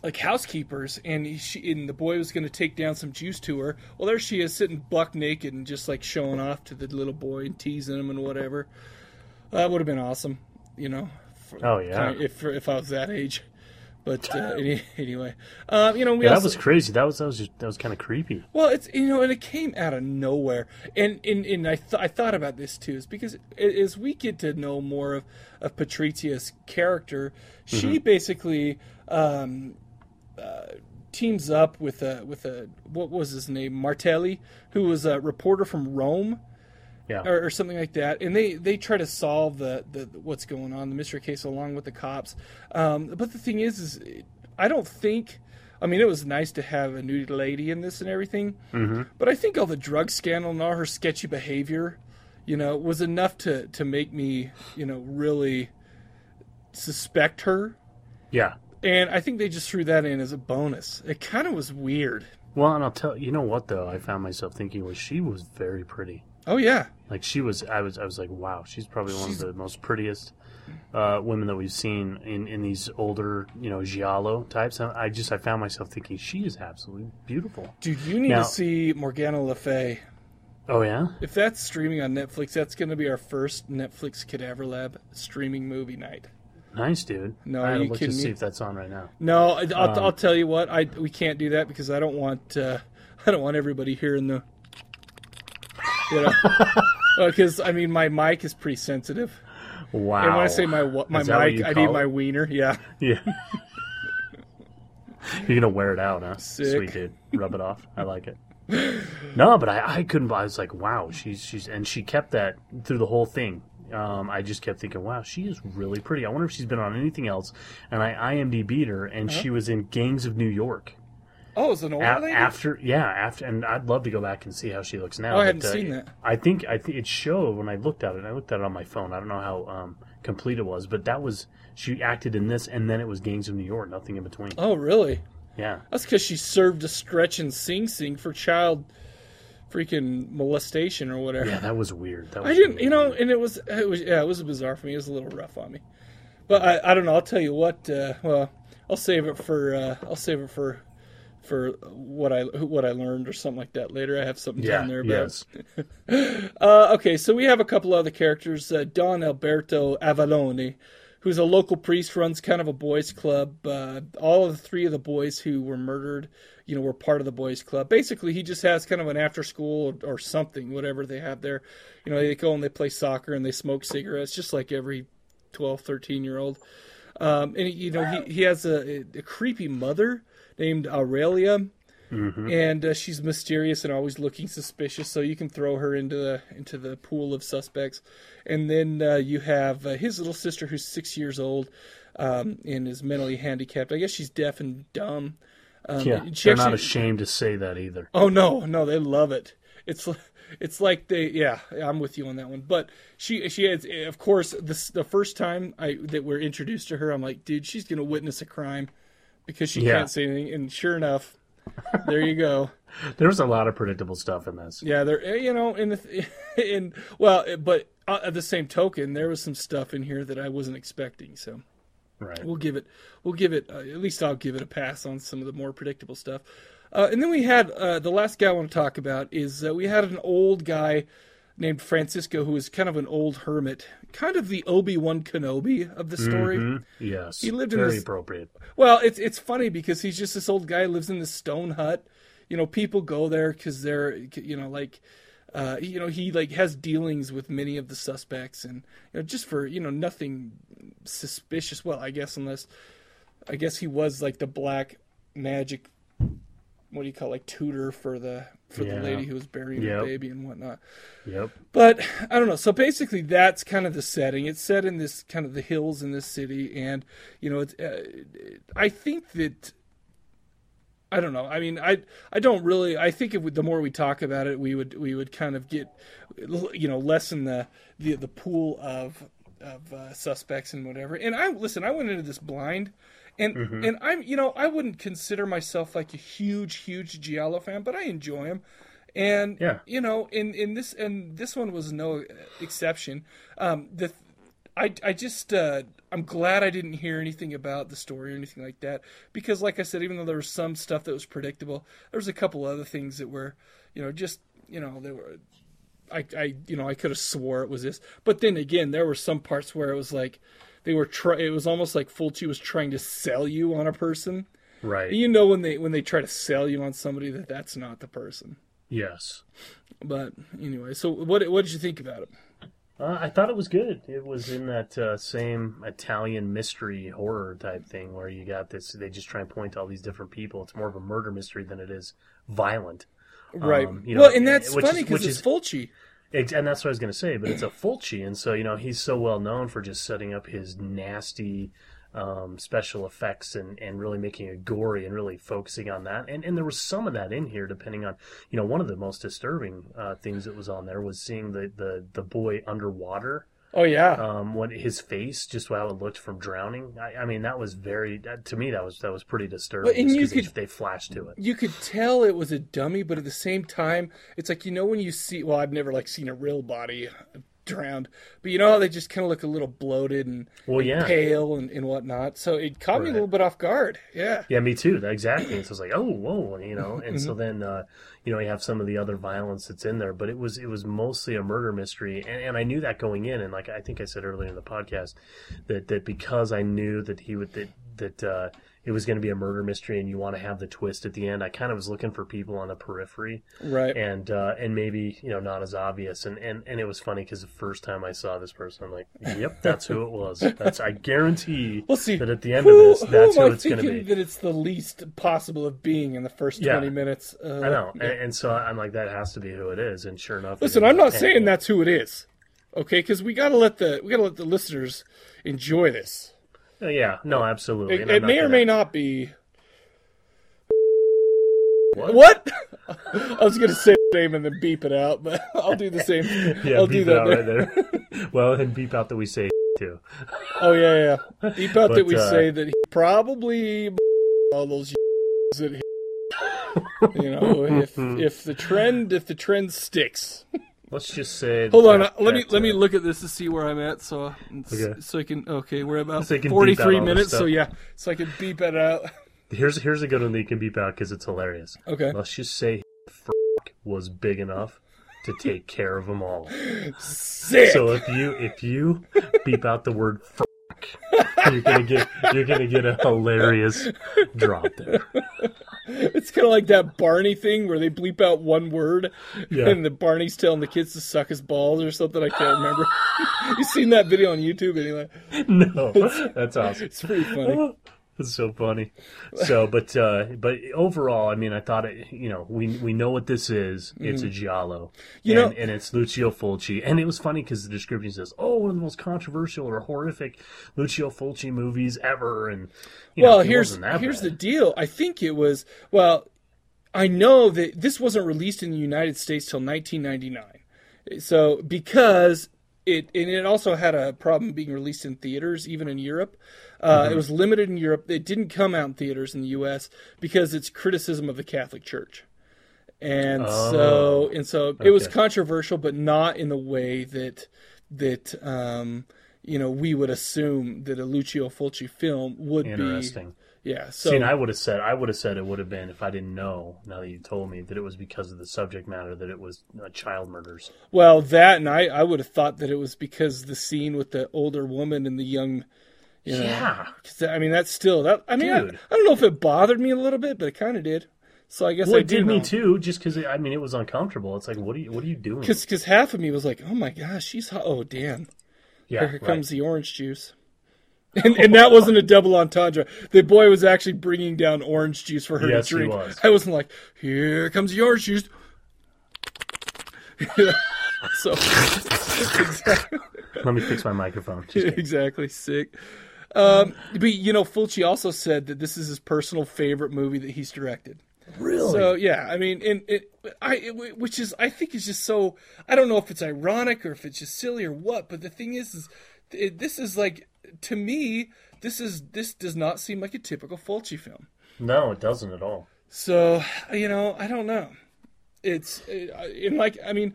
like housekeepers, and she and the boy was going to take down some juice to her. Well, there she is sitting buck naked and just like showing off to the little boy and teasing him and whatever. That would have been awesome, you know. For- Oh, yeah. kinda- if if I was that age. But uh, any, anyway, uh, you know, we Yeah, also, that was crazy. That was that was just, that was kind of creepy. well, it's you know, and it came out of nowhere, and and, and I th- I thought about this too, is because as we get to know more of of Patrizia's character, she basically um, uh, teams up with a with a what was his name Martelli, who was a reporter from Rome Yeah. or, or something like that, and they they try to solve the, the what's going on the mystery case along with the cops. Um, but the thing is, is I don't think. I mean, it was nice to have a nude lady in this and everything, mm-hmm. but I think all the drug scandal and all her sketchy behavior, you know, was enough to to make me, you know, really suspect her. yeah. And I think they just threw that in as a bonus. It kind of was weird. Well, and I'll tell you know what though, I found myself thinking was she was very pretty. Oh yeah, Like she was, I was, I was like, wow, she's probably one of the most prettiest uh, women that we've seen in in these older, you know, giallo types. I just, I found myself thinking she is absolutely beautiful. dude, you need Now- to see Morgana Le Fay. Oh yeah, If that's streaming on Netflix, that's going to be our first Netflix Cadaver Lab streaming movie night. nice dude. No, I you look to see if that's on right now. No, I'll, Um, I'll tell you what. I we can't do that because I don't want uh, I don't want everybody hearing the you know because I mean my mic is pretty sensitive, Wow. and when I say my my Is that what mic, I need it? my wiener. Yeah, yeah. You're gonna wear it out, huh? Sick. Sweet dude, rub it off. I like it. No, but I, I couldn't. I was like, wow, she's she's, and she kept that through the whole thing. Um, I just kept thinking, wow, she is really pretty. I wonder if she's been on anything else. And I IMDb'd her, and Uh-huh. she was in Gangs of New York. Oh, it's an old A- lady. after, yeah, after, and I'd love to go back and see how she looks now. Oh, I hadn't but, uh, seen that. I think I think it showed when I looked at it. and I looked at it on my phone. I don't know how um, complete it was, but that was she acted in this, and then it was Gangs of New York. Nothing in between. oh, really? Yeah, That's because she served a stretch in Sing Sing for child freaking molestation or whatever. yeah, that was weird. That was I didn't, really you know, weird. and it was, it was, yeah, it was bizarre for me. It was a little rough on me, but I, I don't know. I'll tell you what. Uh, well, I'll save it for, uh, I'll save it for, for what I what I learned or something like that later. I have something Yeah, down there. About, yes. uh, okay, so we have a couple other characters. Uh, Don Alberto Avallone, who's a local priest, runs kind of a boys' club. Uh, all of the three of the boys who were murdered, you know, were part of the boys' club. Basically, he just has kind of an after school or, or something, whatever they have there. You know, they go and they play soccer and they smoke cigarettes, just like every 12, 13 year old. Um, and you know, he, he has a, a creepy mother named Aurelia and uh, she's mysterious and always looking suspicious. So you can throw her into the into the pool of suspects. And then uh, you have uh, his little sister, who's six years old um, and is mentally handicapped. I guess she's deaf and dumb. Um, Yeah, they're not ashamed to say that either. Oh no, no, they love it. It's it's like they yeah, I'm with you on that one. But she she has of course this the first time I that we're introduced to her, I'm like, dude, she's gonna witness a crime because she Yeah. can't see anything. And sure enough, there you go. There was a lot of predictable stuff in this. Yeah, there eh, you know in the in well, eh, but uh, at the same token, there was some stuff in here that I wasn't expecting. So Right. we'll give it we'll give it uh, at least I'll give it a pass on some of the more predictable stuff. Uh, and then we had uh, the last guy I want to talk about is uh, we had an old guy named Francisco, who is kind of an old hermit, kind of the Obi Wan Kenobi of the story. Mhm. Yes. He lived in very this- appropriate. Well, it's it's funny because he's just this old guy who lives in this stone hut. You know, people go there because they're you know like. Uh, you know he like has dealings with many of the suspects and you know just for you know nothing suspicious well i guess unless i guess he was like the black magic what do you call it, like tutor for the for Yeah. the lady who was burying Yep. the baby and whatnot Yep. but I don't know. So basically, that's kind of the setting. It's set in this kind of the hills in this city, and you know, it's. Uh, I think that. I don't know. I mean, I I don't really. I think if we, the more we talk about it, we would we would kind of get, you know, lessen the the the pool of of uh, suspects and whatever. And I listen. I went into this blind, and and I'm you know I wouldn't consider myself like a huge huge Giallo fan, but I enjoy him. And Yeah. you know, in in this and this one was no exception. Um, the I I just uh, I'm glad I didn't hear anything about the story or anything like that because, like I said, even though there was some stuff that was predictable, there was a couple other things that were, you know, just you know they were. I, I you know I could have swore it was this, but then again there were some parts where it was like they were try. It was almost like Fulci was trying to sell you on a person. Right. You know when they when they try to sell you on somebody that that's not the person. yes. But anyway, so what what did you think about it? Uh, I thought it was good. It was in that uh, same Italian mystery horror type thing where you got this. They just try and point to all these different people. It's more of a murder mystery than it is violent. Right. Um, you know, well, and that's which funny because it's is- Fulci. And that's what I was going to say, but it's a Fulci, and so you know he's so well known for just setting up his nasty um, special effects and, and really making it gory and really focusing on that. And and there was some of that in here, depending on you know one of the most disturbing uh, things that was on there was seeing the the the boy underwater Oh yeah. um, when his face, just how it looked from drowning. I, I mean, that was very that, to me. That was that was pretty disturbing. But- and you 'cause they- could- they flashed to it. you could tell it was a dummy, but at the same time, it's like you know when you see. Well, I've never like seen a real body drowned, but you know how they just kind of look a little bloated and, Well, and yeah. pale and, and whatnot. So it caught me a little bit off guard. Yeah. Yeah, me too. Exactly. And so it's like, oh, whoa, you know. And Mm-hmm. so then, uh, you know, you have some of the other violence that's in there, but it was it was mostly a murder mystery, and, and I knew that going in, and like I think I said earlier in the podcast, that that because I knew that he would that that uh, it was going to be a murder mystery, and you want to have the twist at the end. I kind of was looking for people on the periphery, Right. and uh, and maybe you know not as obvious, and and, and it was funny because the first time I saw this person, I'm like, yep, that's who it was. That's I guarantee We'll see. that at the end who, of this, that's who who, it's going to be. that it's the least possible of being in the first Yeah. twenty minutes? Uh, I know, and, and so I'm like, that has to be who it is, and sure enough. Listen, I'm not saying that's who it is. Okay, because we gotta let the we gotta let the listeners enjoy this. Oh, yeah, no, absolutely. It, it may or may not be. What? What? I was gonna say the name and then beep it out, but I'll do the same. Yeah, I'll beep do it that. out right there. well, and beep out that we say too. Oh yeah, yeah. Beep out that we uh, say that he probably all those that he, you know if if the trend if the trend sticks. Let's just say. Hold on, that- uh, let me let me look at this to see where I'm at, so Okay. so I can okay we're about So you can beep out 43 minutes, so yeah, so I can beep it out. Here's here's a good one that you can beep out because it's hilarious. Okay, Let's just say f- was big enough to take care of them all. sick. So if you if you beep out the word f- you're gonna get you're gonna get a hilarious drop there. It's kind of like that Barney thing where they bleep out one word, Yeah. and the Barney's telling the kids to suck his balls or something. I can't remember. you seen that video on YouTube anyway? No, that's awesome. It's pretty funny. It's so funny. So, but uh, but overall, I mean, I thought it. You know, we we know what this is. It's a giallo. You and, know- and it's Lucio Fulci, and it was funny because the description says, "Oh, one of the most controversial or horrific Lucio Fulci movies ever." And you well, know, here's wasn't that here's the deal. I think it was well. I know that this wasn't released in the United States till 1999. So because it and it also had a problem being released in theaters, even in Europe. Uh, Mm-hmm. It was limited in Europe. It didn't come out in theaters in the U.S. because it's criticism of the Catholic Church. And so and so it was Oh, controversial, but not in the way that that um, you know we would assume that a Lucio Fulci film would be Interesting. Yeah. So See, I would have said I would have said it would have been if I didn't know. Now that you told me that it was because of the subject matter that it was uh, child murders. well that and I I would have thought that it was because the scene with the older woman and the young. You know, Yeah. I mean that's still that. I mean I, I don't know if it bothered me a little bit, but it kind of did. So I guess Well, I it did me too. Just because I mean, it was uncomfortable. It's like, what are you what are you doing? Because half of me was like, oh my gosh, she's hot. Oh damn. Yeah, Here right. comes the orange juice. And, and that wasn't a double entendre. The boy was actually bringing down orange juice for her Yes, to drink. was. I wasn't like, here comes the orange juice. so, exactly, Let me fix my microphone. Just exactly sick. Um, but you know, Fulci also said that this is his personal favorite movie that he's directed. really? So yeah, I mean, and it, I, it, which is, I think, is just so. I don't know if it's ironic or if it's just silly or what, but the thing is, is it, this is like to me, this is this does not seem like a typical Fulci film. no, it doesn't at all. So you know, I don't know. It's in like, I mean,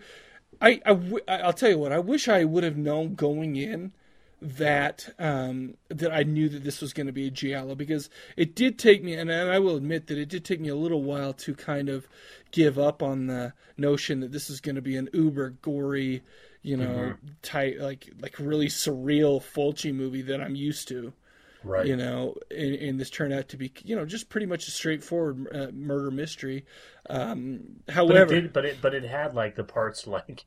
I, I, I'll tell you what. I wish I would have known going in that um, that I knew that this was going to be a giallo because it did take me, and I will admit that it did take me a little while to kind of give up on the notion that this is going to be an uber gory, you know, type like like really surreal Fulci movie that I'm used to Right. you know, and, and this turned out to be, you know, just pretty much a straightforward uh, murder mystery. Um, but however, it did, but it but it had like the parts like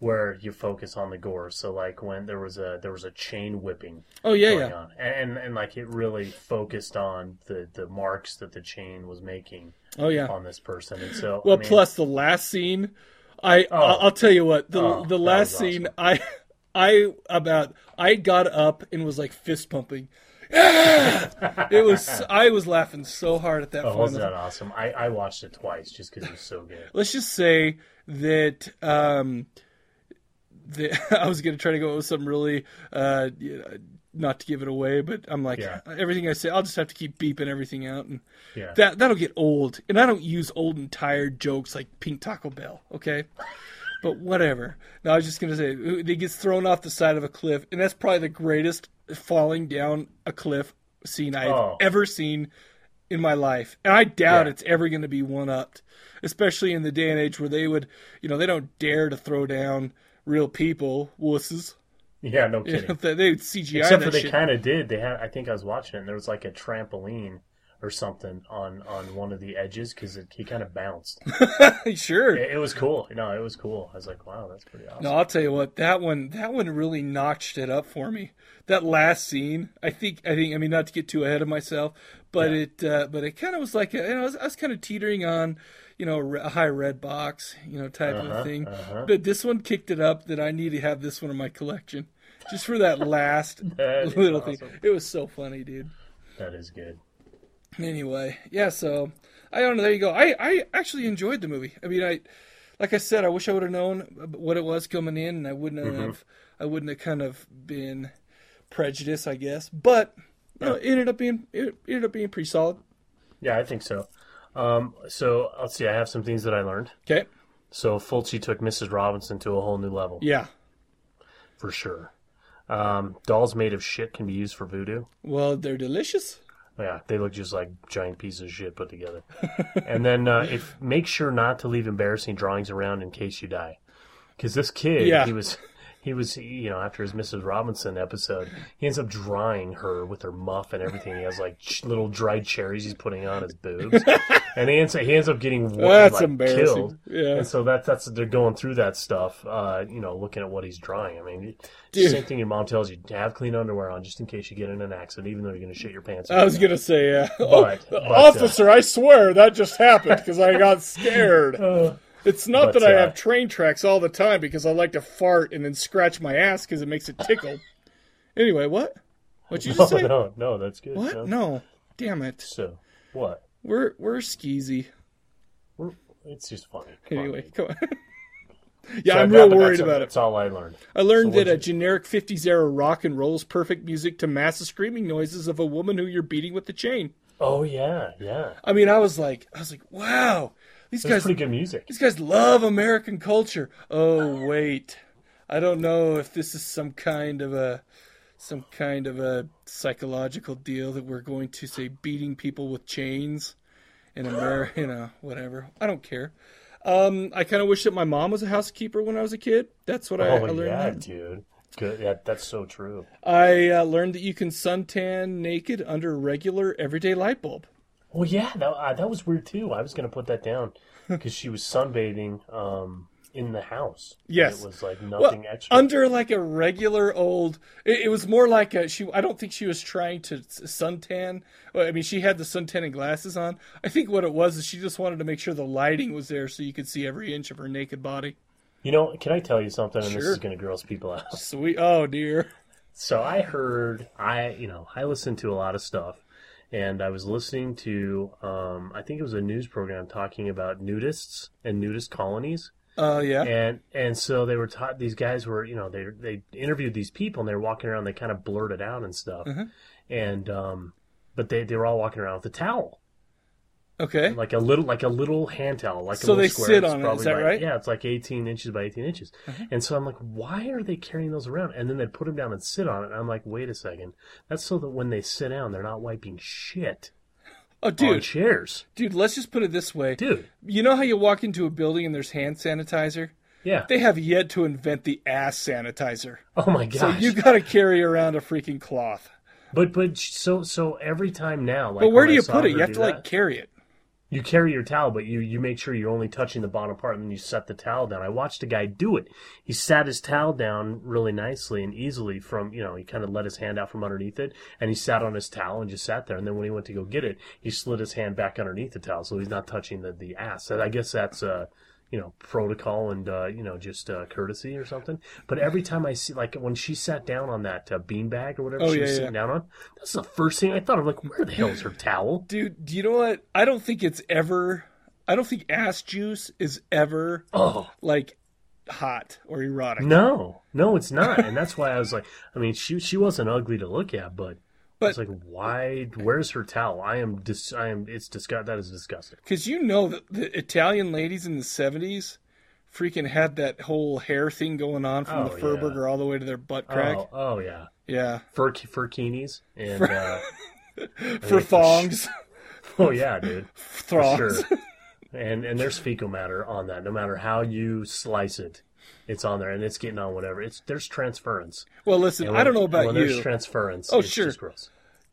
where you focus on the gore. So like when there was a there was a chain whipping oh yeah, going yeah, on, and, and and like it really focused on the the marks that the chain was making oh yeah. on this person. And so Well, I mean, plus the last scene, I Oh. I'll, I'll tell you what the Oh, the last was scene I I about I got up and was like fist pumping. Yeah! it was I was laughing so hard at that oh, wasn't that awesome? I I watched it twice just because it was so good. let's just say that um, the, I was going to try to go with some really uh, you know, not to give it away, but I'm like Yeah. everything I say, I'll just have to keep beeping everything out, and Yeah. that that'll get old. And I don't use old and tired jokes like Pink Taco Bell, okay? But whatever. No, I was just gonna say he gets thrown off the side of a cliff, and that's probably the greatest falling down a cliff scene I've Oh. ever seen in my life. And I doubt Yeah. it's ever going to be one upped, especially in the day and age where they would, you know, they don't dare to throw down real people, wusses. Yeah, no You know, kidding. they would CGI Except that for they kind of did. They had. I think I was watching it. and There was like a trampoline or something on on one of the edges because he kind of bounced. sure. it, it was cool. No, it was cool. I was like, wow, that's pretty awesome. No, I'll tell you what, that one that one really notched it up for me. That last scene, I think I think I mean not to get too ahead of myself, but Yeah. it uh, but it kind of was like you know, I was, I was kind of teetering on, you know, a high red box, you know, type Uh-huh, of thing. uh-huh. But this one kicked it up that I need to have this one in my collection. Just for that last That little awesome. thing. It was so funny, dude. That is good. Anyway, yeah, so I don't know. There you go. I, I actually enjoyed the movie. I mean, I like I said, I wish I would have known what it was coming in, and I wouldn't Mm-hmm. have. I wouldn't have kind of been prejudiced, I guess. But you know, it ended up being it ended up being pretty solid. Yeah, I think so. Um, so let's see. I have some things that I learned. Okay. So Fulci took Mrs. Robinson to a whole new level Yeah. for sure. Um, dolls made of shit can be used for voodoo. Well, they're delicious. Yeah, they look just like giant pieces of shit put together. and then uh, if make sure not to leave embarrassing drawings around in case you die, because this kid, Yeah. he was. He was, you know, after his Mrs. Robinson episode, he ends up drying her with her muff and everything. He has like ch- little dried cherries he's putting on his boobs, and he ends he ends up getting That's like, embarrassing. killed. Yeah. And so that's that's they're going through that stuff. Uh, you know, looking at what he's drawing. I mean, Dude. same thing your mom tells you: to have clean underwear on just in case you get in an accident, even though you're going to shit your pants. I was gonna say, uh, But- oh, but, officer, I swear that just happened because I got scared. Uh, It's not But, that I uh, have train tracks all the time because I like to fart and then scratch my ass because it makes it tickle. anyway, what? What you no, just say? no, no, that's good. What? No. No. Damn it. So what? We're we're skeezy. We're, it's just funny. Come Anyway, man. come on. yeah, So I'm real worried about it. That's all I learned. I learned so that a what'd generic 50s era rock and roll is perfect music to mask the screaming noises of a woman who you're beating with the chain. Oh yeah, yeah. I mean, I was like, I was like, wow, these That's guys pretty good music. These guys love American culture. Oh, wait. I don't know if this is some kind of a some kind of a psychological deal that we're going to say beating people with chains in America, you know, whatever. I don't care. Um, I kind of wish that my mom was a housekeeper when I was a kid. That's what I, I Oh learned. yeah, that. dude. Good. Yeah, that's so true. I uh, learned that you can suntan naked under a regular everyday light bulb. Well, yeah, that uh, that was weird too. I was gonna put that down because she was sunbathing um, in the house. Yes. it was like Well, nothing extra. under like a regular old. It, it was more like a she. I don't think she was trying to suntan. Well, I mean, she had the suntanning glasses on. I think what it was is she just wanted to make sure the lighting was there so you could see every inch of her naked body. you know, can I tell you something? And this is gonna gross people out. Sweet. Oh dear. So I heard I you know I listened to a lot of stuff, and I was listening to um, I think it was a news program talking about nudists and nudist colonies. Oh yeah. and and so they were taught these guys were you know they they interviewed these people and they were walking around they kind of blurted out and stuff Mm-hmm. and um but they they were all walking around with a towel Okay. like a little like a little hand towel like a So little they square. sit It's on it, is that like- right? Yeah it's like 18 inches by 18 inches and so i'm like why are they carrying those around and then they put them down and sit on it and i'm like wait a second that's so that when they sit down they're not wiping shit Oh on dude, chairs dude. Let's just put it this way. dude You know how you walk into a building and there's hand sanitizer? yeah They have yet to invent the ass sanitizer. oh my gosh So you got to carry around a freaking cloth. but but so so every time now like But where do you put it? You have to like carry it. You carry your towel, but you, you make sure you're only touching the bottom part, and then you set the towel down. I watched a guy do it. He sat his towel down really nicely and easily from, you know, he kind of let his hand out from underneath it, and he sat on his towel and just sat there. And then when he went to go get it, he slid his hand back underneath the towel, so he's not touching the, the ass. And I guess that's, uh, you know, protocol and, uh, you know, just uh, courtesy or something. But every time I see, like, when she sat down on that uh, beanbag or whatever Oh, she yeah, was yeah. sitting down on, that's the first thing I thought of. Like, where the hell is her towel? Dude, do you know what? I don't think it's ever. I don't think ass juice is ever Oh. like hot or erotic. No, no, it's not, and that's why I was like, I mean, she she wasn't ugly to look at, but, But- it's like, why? Where's her towel? I am dis. I am. It's disgust. That is disgusting. Because you know that the Italian ladies in the 70s freaking had that whole hair thing going on from the Oh, fur yeah. burger all the way to their butt crack. Oh, oh yeah, Yeah. fur furkinis and uh, For thongs. oh yeah, dude, thongs. sure. And and there's fecal matter on that. No matter how you slice it, it's on there, and it's getting on whatever. It's there's transference. Well, listen, And I don't know about when There's transference. Oh, sure.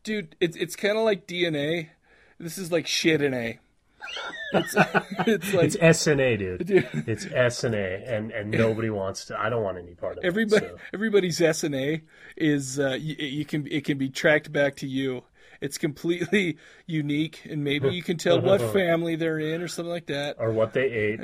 Dude, it's it's kind of like DNA. This is like shit in A. It's, it's like It's S and A, dude. Dude. It's SNA, and and and nobody wants to. I don't want any part of everybody it. so. everybody's SNA is uh, you, you can it can be tracked back to you. It's completely unique, and maybe you can tell what family they're in or something like that. Or what they ate.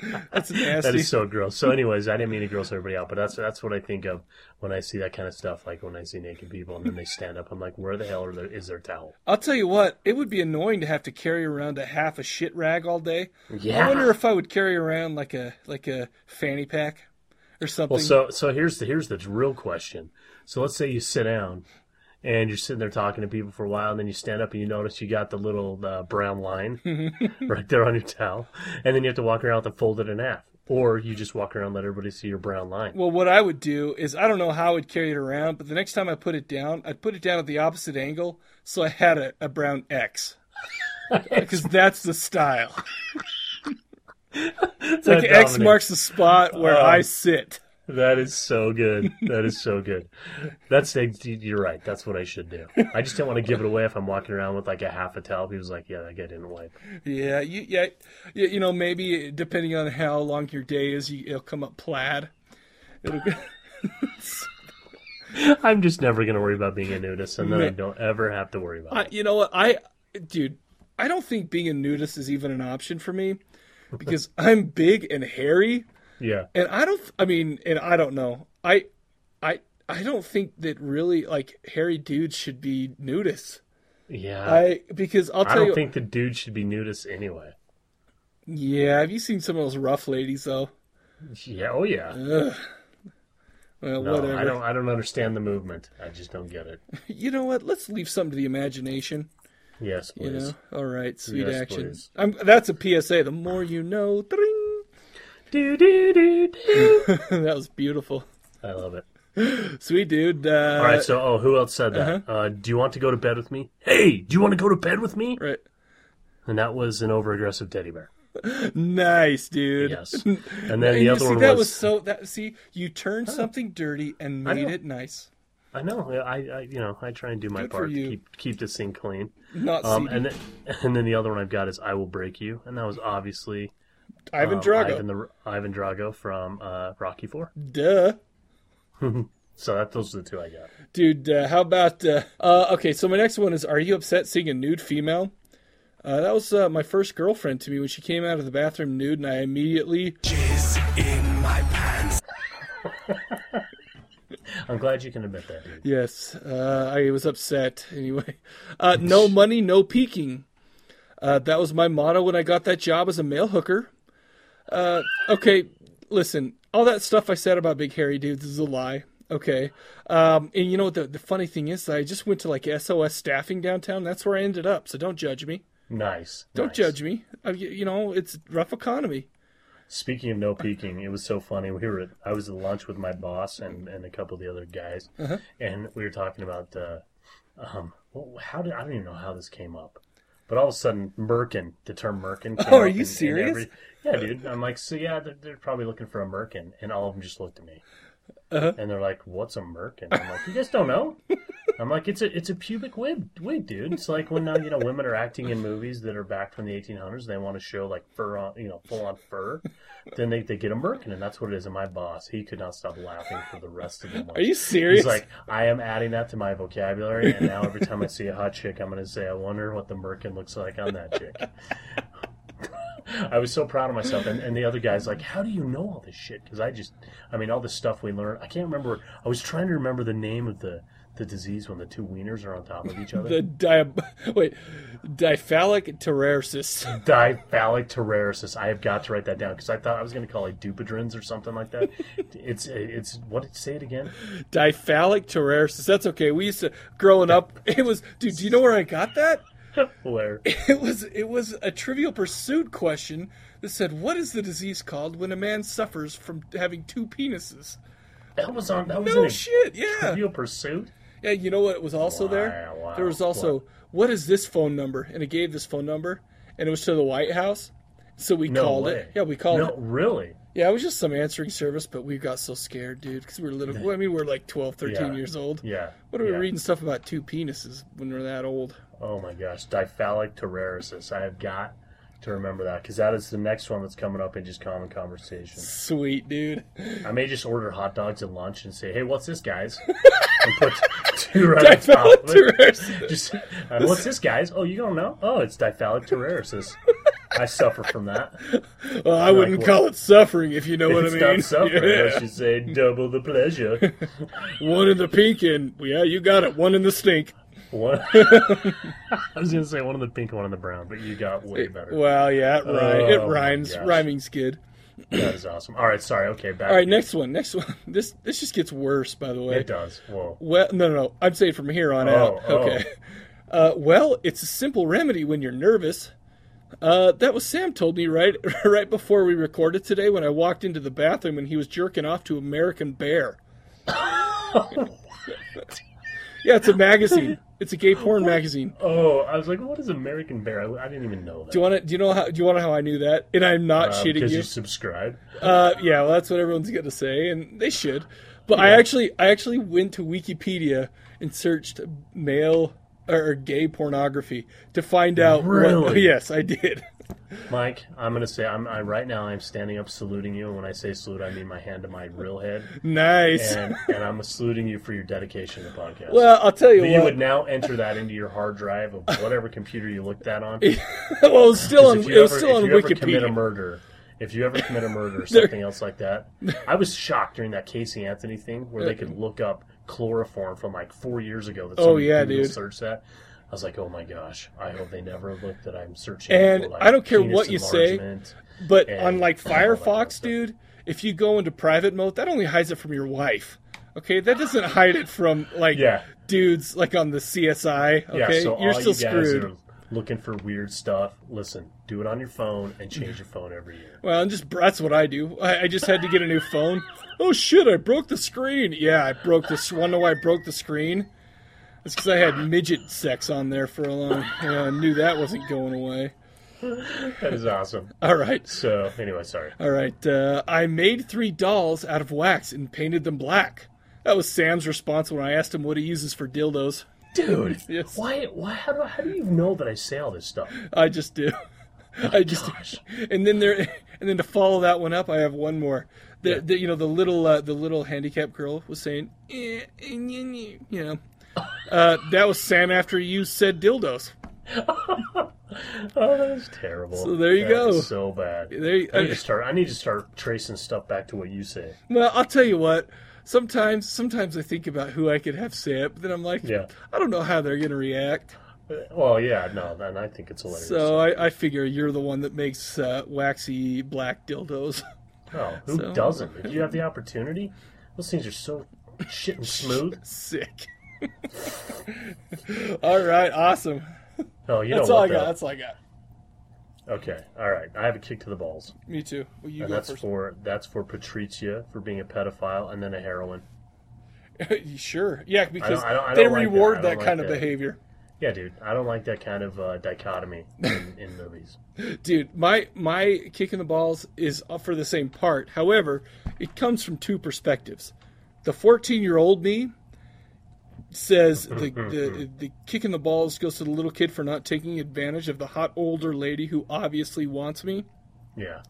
That's nasty. That is so gross. So, anyways, I didn't mean to gross everybody out, but that's that's what I think of when I see that kind of stuff. Like when I see naked people and then they stand up, I'm like, where the hell are their, is their towel? I'll tell you what, it would be annoying to have to carry around a half a shit rag all day. Yeah. I wonder if I would carry around like a like a fanny pack or something. Well, so so here's the here's the real question. So let's say you sit down and you're sitting there talking to people for a while, and then you stand up and you notice you got the little uh, brown line right there on your towel, and then you have to walk around with it folded in half, or you just walk around and let everybody see your brown line. Well, what I would do is I don't know how I would carry it around, but the next time I put it down, I'd put it down at the opposite angle so I had a, a brown X. Because that's the style. It's like X marks the spot where Oh. I sit. That is so good. That is so good. That's you're right. That's what I should do. I just don't want to give it away if I'm walking around with like a half a towel. He was like, yeah, that guy didn't wipe. Yeah, you, yeah, you, you know, maybe depending on how long your day is, you, it'll come up plaid. It'll, I'm just never gonna worry about being a nudist, and then I don't ever have to worry about I, it. you know what? I, dude, I don't think being a nudist is even an option for me because I'm big and hairy. Yeah. and I don't. I mean, and I don't know. I, I, I don't think that really like hairy dudes should be nudists. Yeah. I because I'll I don't you. think the dude should be nudist anyway. yeah, have you seen some of those rough ladies though? Yeah. Oh yeah. Ugh. Well, No, whatever. I don't. I don't understand the movement. I just don't get it. You know what? Let's leave something to the imagination. Yes, You know. All right, sweet Yes, action. please. I'm, that's a PSA. The more you know. Dring. Do do do do. that was beautiful. I love it. Sweet dude. Uh, All right, so oh, who else said that? uh do you want to go to bed with me? Hey, do you want to go to bed with me? right. And that was an over-aggressive teddy bear. Nice, dude. Yes. And then And the other see, one that was, was so that see you turned something dirty and made it nice. I know. I, I, you know, I try and do my Good part to keep keep this thing clean. Not Um, CD. and then, and then the other one I've got is "I Will Break You," and that was obviously Ivan um, Drago. Ivan, the, Ivan Drago from uh, Rocky Four. Duh. So that those are the two I got. Dude, uh, how about uh, uh, okay? So my next one is: Are you upset seeing a nude female? Uh, that was uh, my first girlfriend to me when she came out of the bathroom nude, and I immediately Jizz in my pants. I'm glad you can admit that, dude. yes, uh, I was upset. Anyway, uh, no money, no peeking. Uh, that was my motto when I got that job as a mail hooker. Uh, okay, listen, all that stuff I said about big hairy dudes is a lie. Okay, um, and you know what the the funny thing is? I just went to like SOS staffing downtown. That's where I ended up. So don't judge me. Nice. Don't nice. judge me. I, you know, it's rough economy. Speaking of no peeking, it was so funny. We were at, I was at lunch with my boss and, and a couple of the other guys, Uh-huh. and we were talking about uh, um, well, how did I don't even know how this came up, but all of a sudden, Merkin, the term Merkin. Came Oh, are you in serious? every- yeah, dude. I'm like, so yeah, they're, they're probably looking for a Merkin, and all of them just looked at me, Uh-huh. and they're like, "What's a Merkin?" I'm like, "You guys don't know." I'm like, it's a it's a pubic wig, wig, dude. It's like when now you know women are acting in movies that are back from the 1800s. They want to show like fur on, you know, full on fur. Then they, they get a merkin, and that's what it is. And my boss, he could not stop laughing for the rest of the month. Are you serious? He's like, I am adding that to my vocabulary, and now every time I see a hot chick, I'm going to say, I wonder what the merkin looks like on that chick. I was so proud of myself, and, and the other guy's like, "How do you know all this shit?" Because I just, I mean, all the stuff we learned. I can't remember. I was trying to remember the name of the the disease when the two wieners are on top of each other. the di- wait, diphthalic terrarsis. Diphthalic terrarisis. I have got to write that down because I thought I was going to call it dupedrins or something like that. it's it's what? Say it again. Diphthalic terrarsis. That's okay. We used to growing up. It was, dude. Do you know where I got that? Where? It was it was a Trivial Pursuit question that said, "What is the disease called when a man suffers from having two penises?" That was on. That was No shit. Yeah. Trivial Pursuit. Yeah. You know what was also there? There was also what is this phone number? And it gave this phone number, and it was to the White House. So we No called way. it. Yeah, we called No, it. really. Yeah, it was just some answering service, but we got so scared, dude, because we were little. I mean, we're like 12, 13 Yeah. years old. Yeah. What are we yeah. reading stuff about two penises when we're that old? Oh my gosh, diphthalic terrarisis. I have got to remember that because that is the next one that's coming up in just common conversation. Sweet, dude. I may just order hot dogs at lunch and say, "Hey, what's this, guys?" and put two right on top of it. Just, uh, what's this, guys? Oh, you don't know? Oh, it's diphthalic terrarisis. I suffer from that. Well, I wouldn't what- call it suffering, if you know what I it's mean. not suffering. Yeah. I should say double the pleasure. One in the pink and yeah, you got it. One in the stink. One. I was gonna say one in the pink, one in the brown, but you got way better. Well, yeah, it, rhy- Oh, it rhymes. Rhyming skid. That is awesome. All right, sorry. Okay, back. All right, next one. Next one. This this just gets worse, by the way. It does. Whoa. Well, no, no, no. I'm saying from here on out. oh. Okay. Uh, well, it's a simple remedy when you're nervous. Uh, that was Sam told me right right before we recorded today when I walked into the bathroom and he was jerking off to American Bear. Yeah, it's a magazine. It's a gay porn magazine. Oh, I was like, what is American Bear? I, I didn't even know that. Do you want to? Do you know how? Do you want to know how I knew that? And I'm not Uh, shitting because you. you subscribe. Uh, yeah, well, that's what everyone's gonna say, and they should. But I actually, I actually went to Wikipedia and searched male or gay pornography to find out. What, Really? yes, I did. Mike, I'm gonna say I'm I, right now. I'm standing up, saluting you. And when I say salute, I mean my hand to my real head, nice. and and I'm saluting you for your dedication to the podcast. well, I'll tell you what. you would now enter that into your hard drive of whatever computer you looked that on. well, it was still on. It was still if on you ever commit a murder, if you ever commit a murder or something else like that, I was shocked during that Casey Anthony thing where they uh, could look up chloroform from like four years ago. That Oh, yeah, Google dude. seared that. I was like, oh my gosh! I hope they never look that I'm searching. And for, like, I don't care what you say. But and on like all that kind of Firefox, dude, if you go into private mode, that only hides it from your wife. Okay, that doesn't hide it from like Yeah. dudes like on the CSI. Okay, Yeah, so you're still you screwed. looking for weird stuff. Listen, do it on your phone and change your phone every year. Well, and just that's what I do. I, I just had to get a new phone. Oh shit! I broke the screen. Yeah, I broke this. Know why I broke the screen? It's because I had midget sex on there for a long. I knew that wasn't going away. That is awesome. All right, So anyway, sorry. all right. Uh, I made three dolls out of wax and painted them black. That was Sam's response when I asked him what he uses for dildos. Dude, Yes. why? Why? How do, how do you know that I say all this stuff? I just do. I just Gosh. and then there and then to follow that one up, I have one more. The, Yeah. the you know the little uh, the little handicapped girl was saying, eh, eh, nye," you know, uh, that was Sam after you said dildos. Oh, that is terrible. So there you That go. so bad. There you- I need to start. I need to start tracing stuff back to what you say. Well, I'll tell you what. Sometimes sometimes I think about who I could have say it, but then I'm like, Yeah. I don't know how they're gonna react. Well, yeah, no, then I think it's hilarious. So I, I figure you're the one that makes uh, waxy black dildos. no, who so- doesn't? If you have the opportunity, those things are so shit and smooth. Sick. all right, awesome. Oh, you That's all I what? got. That's all I got. Okay, all right. I have a kick to the balls, Me too. Well, you and that's first. for that's for Patricia for being a pedophile and then a heroine. sure. Yeah, because I don't- I they don't like reward that, like kind of that. behavior. Yeah, dude, I don't like that kind of uh, dichotomy in, in movies. Dude, my my kick in the balls is up for the same part. However, it comes from two perspectives. The 14 year old me says the, the the kick in the balls goes to the little kid for not taking advantage of the hot older lady who obviously wants me. Yeah,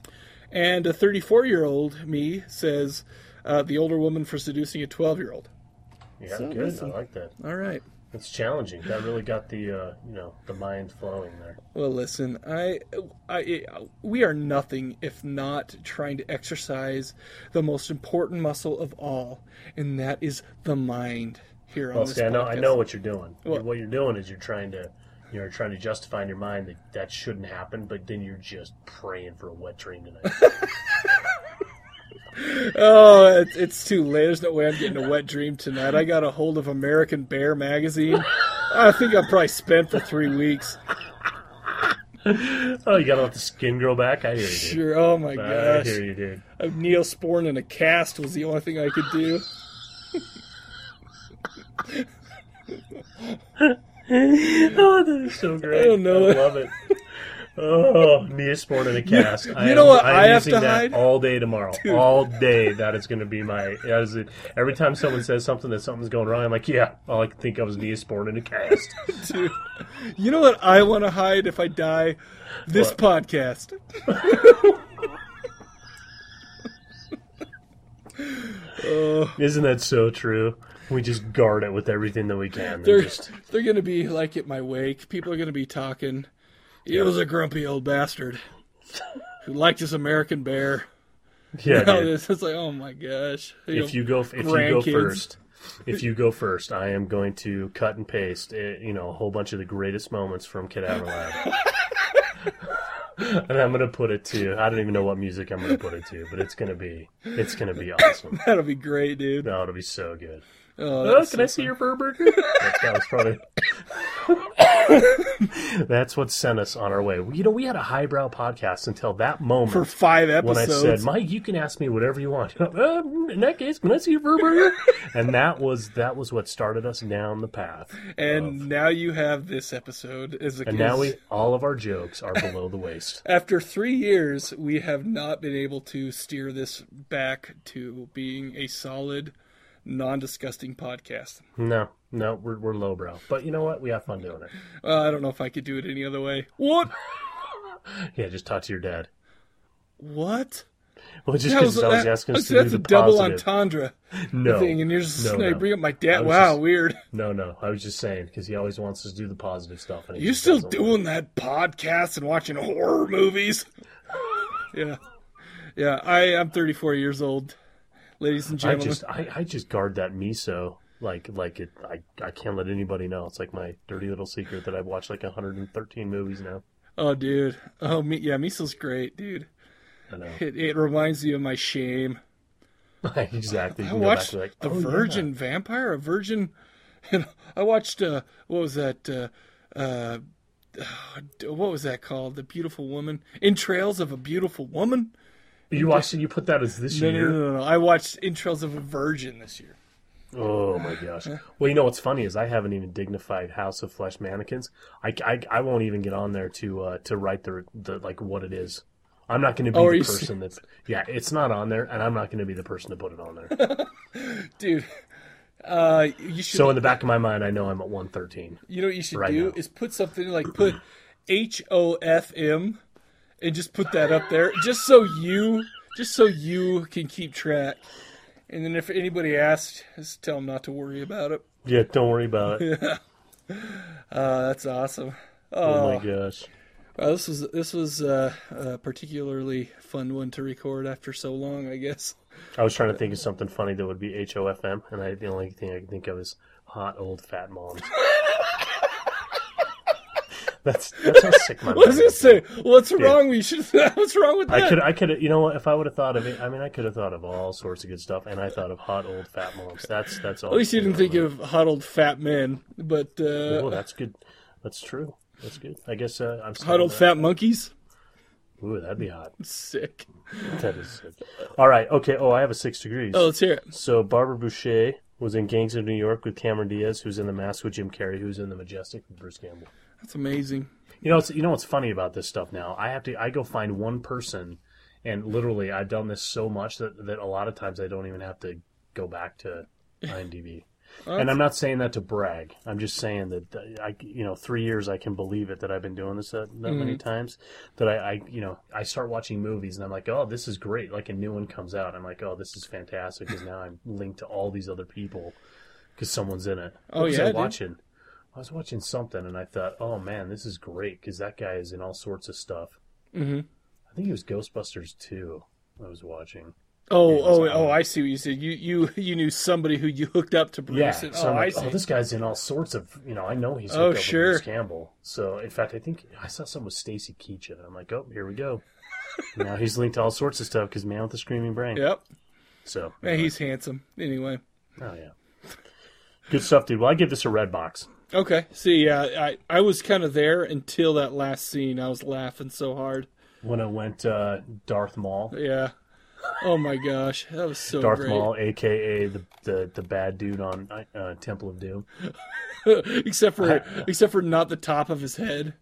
And a 34 year old me says uh, the older woman for seducing a 12 year old. yeah, So, good. listen. I like that. All right. It's challenging. That really got the uh, you know the mind flowing there. Well, listen, I, I, we are nothing if not trying to exercise the most important muscle of all, and that is the mind. Here on Well, this see, I know, I know what you're doing. What? What you're doing is you're trying to, you're trying to justify in your mind that that shouldn't happen, but then you're just praying for a wet dream tonight. Oh, it's, it's too late. There's no way I'm getting a wet dream tonight. I got a hold of American Bear magazine. I think I'm probably spent for three weeks. oh, you gotta let the skin grow back. I hear you, dude. Sure. Oh my I gosh. I hear you, dude. A Neosporin and a cast was the only thing I could do. Oh, that is so great. I don't know. I love it. Oh, Neosporin in a cast. I you am- know what I am I have using to that hide? all day tomorrow. All day. That is going to be my. That is it. Every time someone says something that something's going wrong, I'm like, yeah. All I can think of is Neosporin in a cast. Dude, you know what I want to hide if I die? This What? podcast. oh, Isn't that so true? We just guard it with everything that we can. they're They're just they're gonna be like at my wake. People are gonna be talking. He was a grumpy old bastard who liked his American bear. yeah. You know, dude. it's just like, oh my gosh. You If know, you go, if you go first, if you go first, I am going to cut and paste, eh, you know, a whole bunch of the greatest moments from Cadaver Lab. and I'm gonna put it to. I don't even know what music I'm gonna put it to, but it's gonna be. It's gonna be awesome. that'll be great, dude. No, it'll be so good. Oh, Oh, can so I see your fur burger? That's, that was probably. That's what sent us on our way. You know, we had a highbrow podcast until that moment for five episodes. when I said, "Mike, you can ask me whatever you want." Uh, in that case, can I see your fur burger? and that was that was what started us down the path. and now you have this episode as a And now we all of our jokes are below the waist. After three years, we have not been able to steer this back to being a solid, non-disgusting podcast. No, no, we're we're lowbrow, but you know what? We have fun doing it. Well, I don't know if I could do it any other way. What? Yeah, just talk to your dad. What? Well, just because was- he's that- asking us that's to do the a double positive. entendre No, thing, and you're just No, no. bring up my dad. Wow, just- weird. no, no. I was just saying because he always wants us to do the positive stuff. And You still doing that podcast and watching horror movies? yeah, yeah. I I'm 34 years old, ladies and gentlemen. I just I, I just guard that miso like like it I, I can't let anybody know. It's like my dirty little secret that I've watched like 113 movies now. Oh, dude. Oh, me. Yeah, miso's great, dude. I know It, it reminds you of my shame. exactly. You I can go back watched like The oh, yeah. Virgin Vampire, a virgin. Know, I watched uh, what was that? Uh, uh, what was that called? The Beautiful Woman. Entrails of a Beautiful Woman. You watched and You put that as this No, no, year. no, no, no. I watched Entrails of a Virgin this year. Oh my gosh. Well, you know what's funny is I haven't even dignified House of Flesh mannequins. I, I, I won't even get on there to uh, to write the the like what it is. I'm not going to be Oh, the person that's yeah. It's not on there, and I'm not going to be the person to put it on there. Dude, uh, you should. so in the back of my mind, I know I'm at 113. you know what you should right do now. is put something like put H O F M, and just put that up there, just so you, just so you can keep track. And then if anybody asks, just tell them not to worry about it. Yeah, don't worry about it. Uh, that's awesome. Oh my gosh. Well, this was this was uh, a particularly fun one to record after so long, I guess. I was trying to think of something funny that would be H O F M, and I, the only thing I could think of is hot old fat moms. that's that's how sick my I was mind gonna say, what's wrong? We should. What's wrong with that? I could, I could, you know what? If I would have thought of it, I mean, I could have thought of all sorts of good stuff, and I thought of hot old fat moms. That's that's all. At least you didn't think of hot old fat men, but uh, Oh, that's good. That's true. That's good. I guess uh, I'm. hot old fat monkeys. Ooh, that'd be hot. Sick. That is sick. All right. Okay. Oh, I have a six degrees. Oh, let's hear it. So Barbara Bouchet was in Gangs of New York with Cameron Diaz, who's in The Mask with Jim Carrey, who's in The Majestic with Bruce Campbell. That's amazing. You know, it's, you know what's funny about this stuff now? I have to, I go find one person, and literally, I've done this so much that, that a lot of times I don't even have to go back to IMDb. and I'm not saying that to brag. I'm just saying that I, you know, three years I can believe it that I've been doing this that, that many mm-hmm. times that I, I, you know, I start watching movies and I'm like, oh, this is great. Like a new one comes out, I'm like, oh, this is fantastic because now I'm linked to all these other people because someone's in it. Oh, What yeah, I dude. I was watching something and I thought, oh man, this is great because that guy is in all sorts of stuff. Mm-hmm. I think it was Ghostbusters 2 I was watching. Oh, Yeah, oh, oh! I see what you said. You, you, you knew somebody who you hooked up to Bruce. Yeah, and, so oh, like, oh, this guy's in all sorts of, you know, I know he's Oh, sure. Bruce Campbell. So, in fact, I think I saw something with Stacy Keach it. I'm like, oh, here we go. now he's linked to all sorts of stuff because Man with the Screaming Brain. Yep. So, Man, he's handsome. Anyway. oh yeah, good stuff, dude. Well, I give this a red box. Okay. See, yeah, I, I was kind of there until that last scene. I was laughing so hard. When it went uh, Darth Maul, Yeah. Oh my gosh, that was so Darth great. Maul, aka the, the the bad dude on uh, Temple of Doom. except for except for not the top of his head.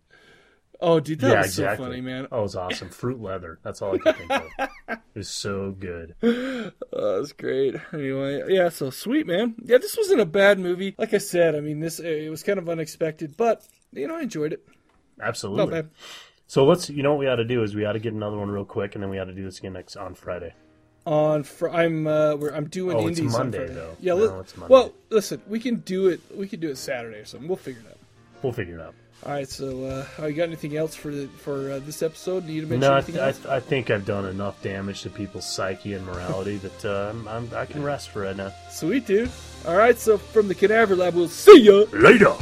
Oh, dude, that yeah, was exactly. so funny, man. Oh, it was awesome. Fruit leather. That's all I could think of. It was so good. Oh, that was great. Anyway, yeah, so sweet, man. Yeah, this wasn't a bad movie. Like I said, I mean, this it was kind of unexpected, but you know, I enjoyed it. Not Absolutely. bad. So let's, you know, what we ought to do is we ought to get another one real quick, and then we ought to do this again next on Friday. On fr- I'm uh, where I'm doing Oh, it's indies on Monday, Friday. though. Yeah, No, it's Monday. well, listen, we can do it. We can do it Saturday or something. We'll figure it out. We'll figure it out. All right. So, uh, oh, you got anything else for the, for uh, this episode? Need to mention No, I, anything I, else? I think I've done enough damage to people's psyche and morality that uh, I'm, I'm, I can rest for right now. Sweet, dude. All right. So, from the Cadaver Lab, we'll see ya. Later.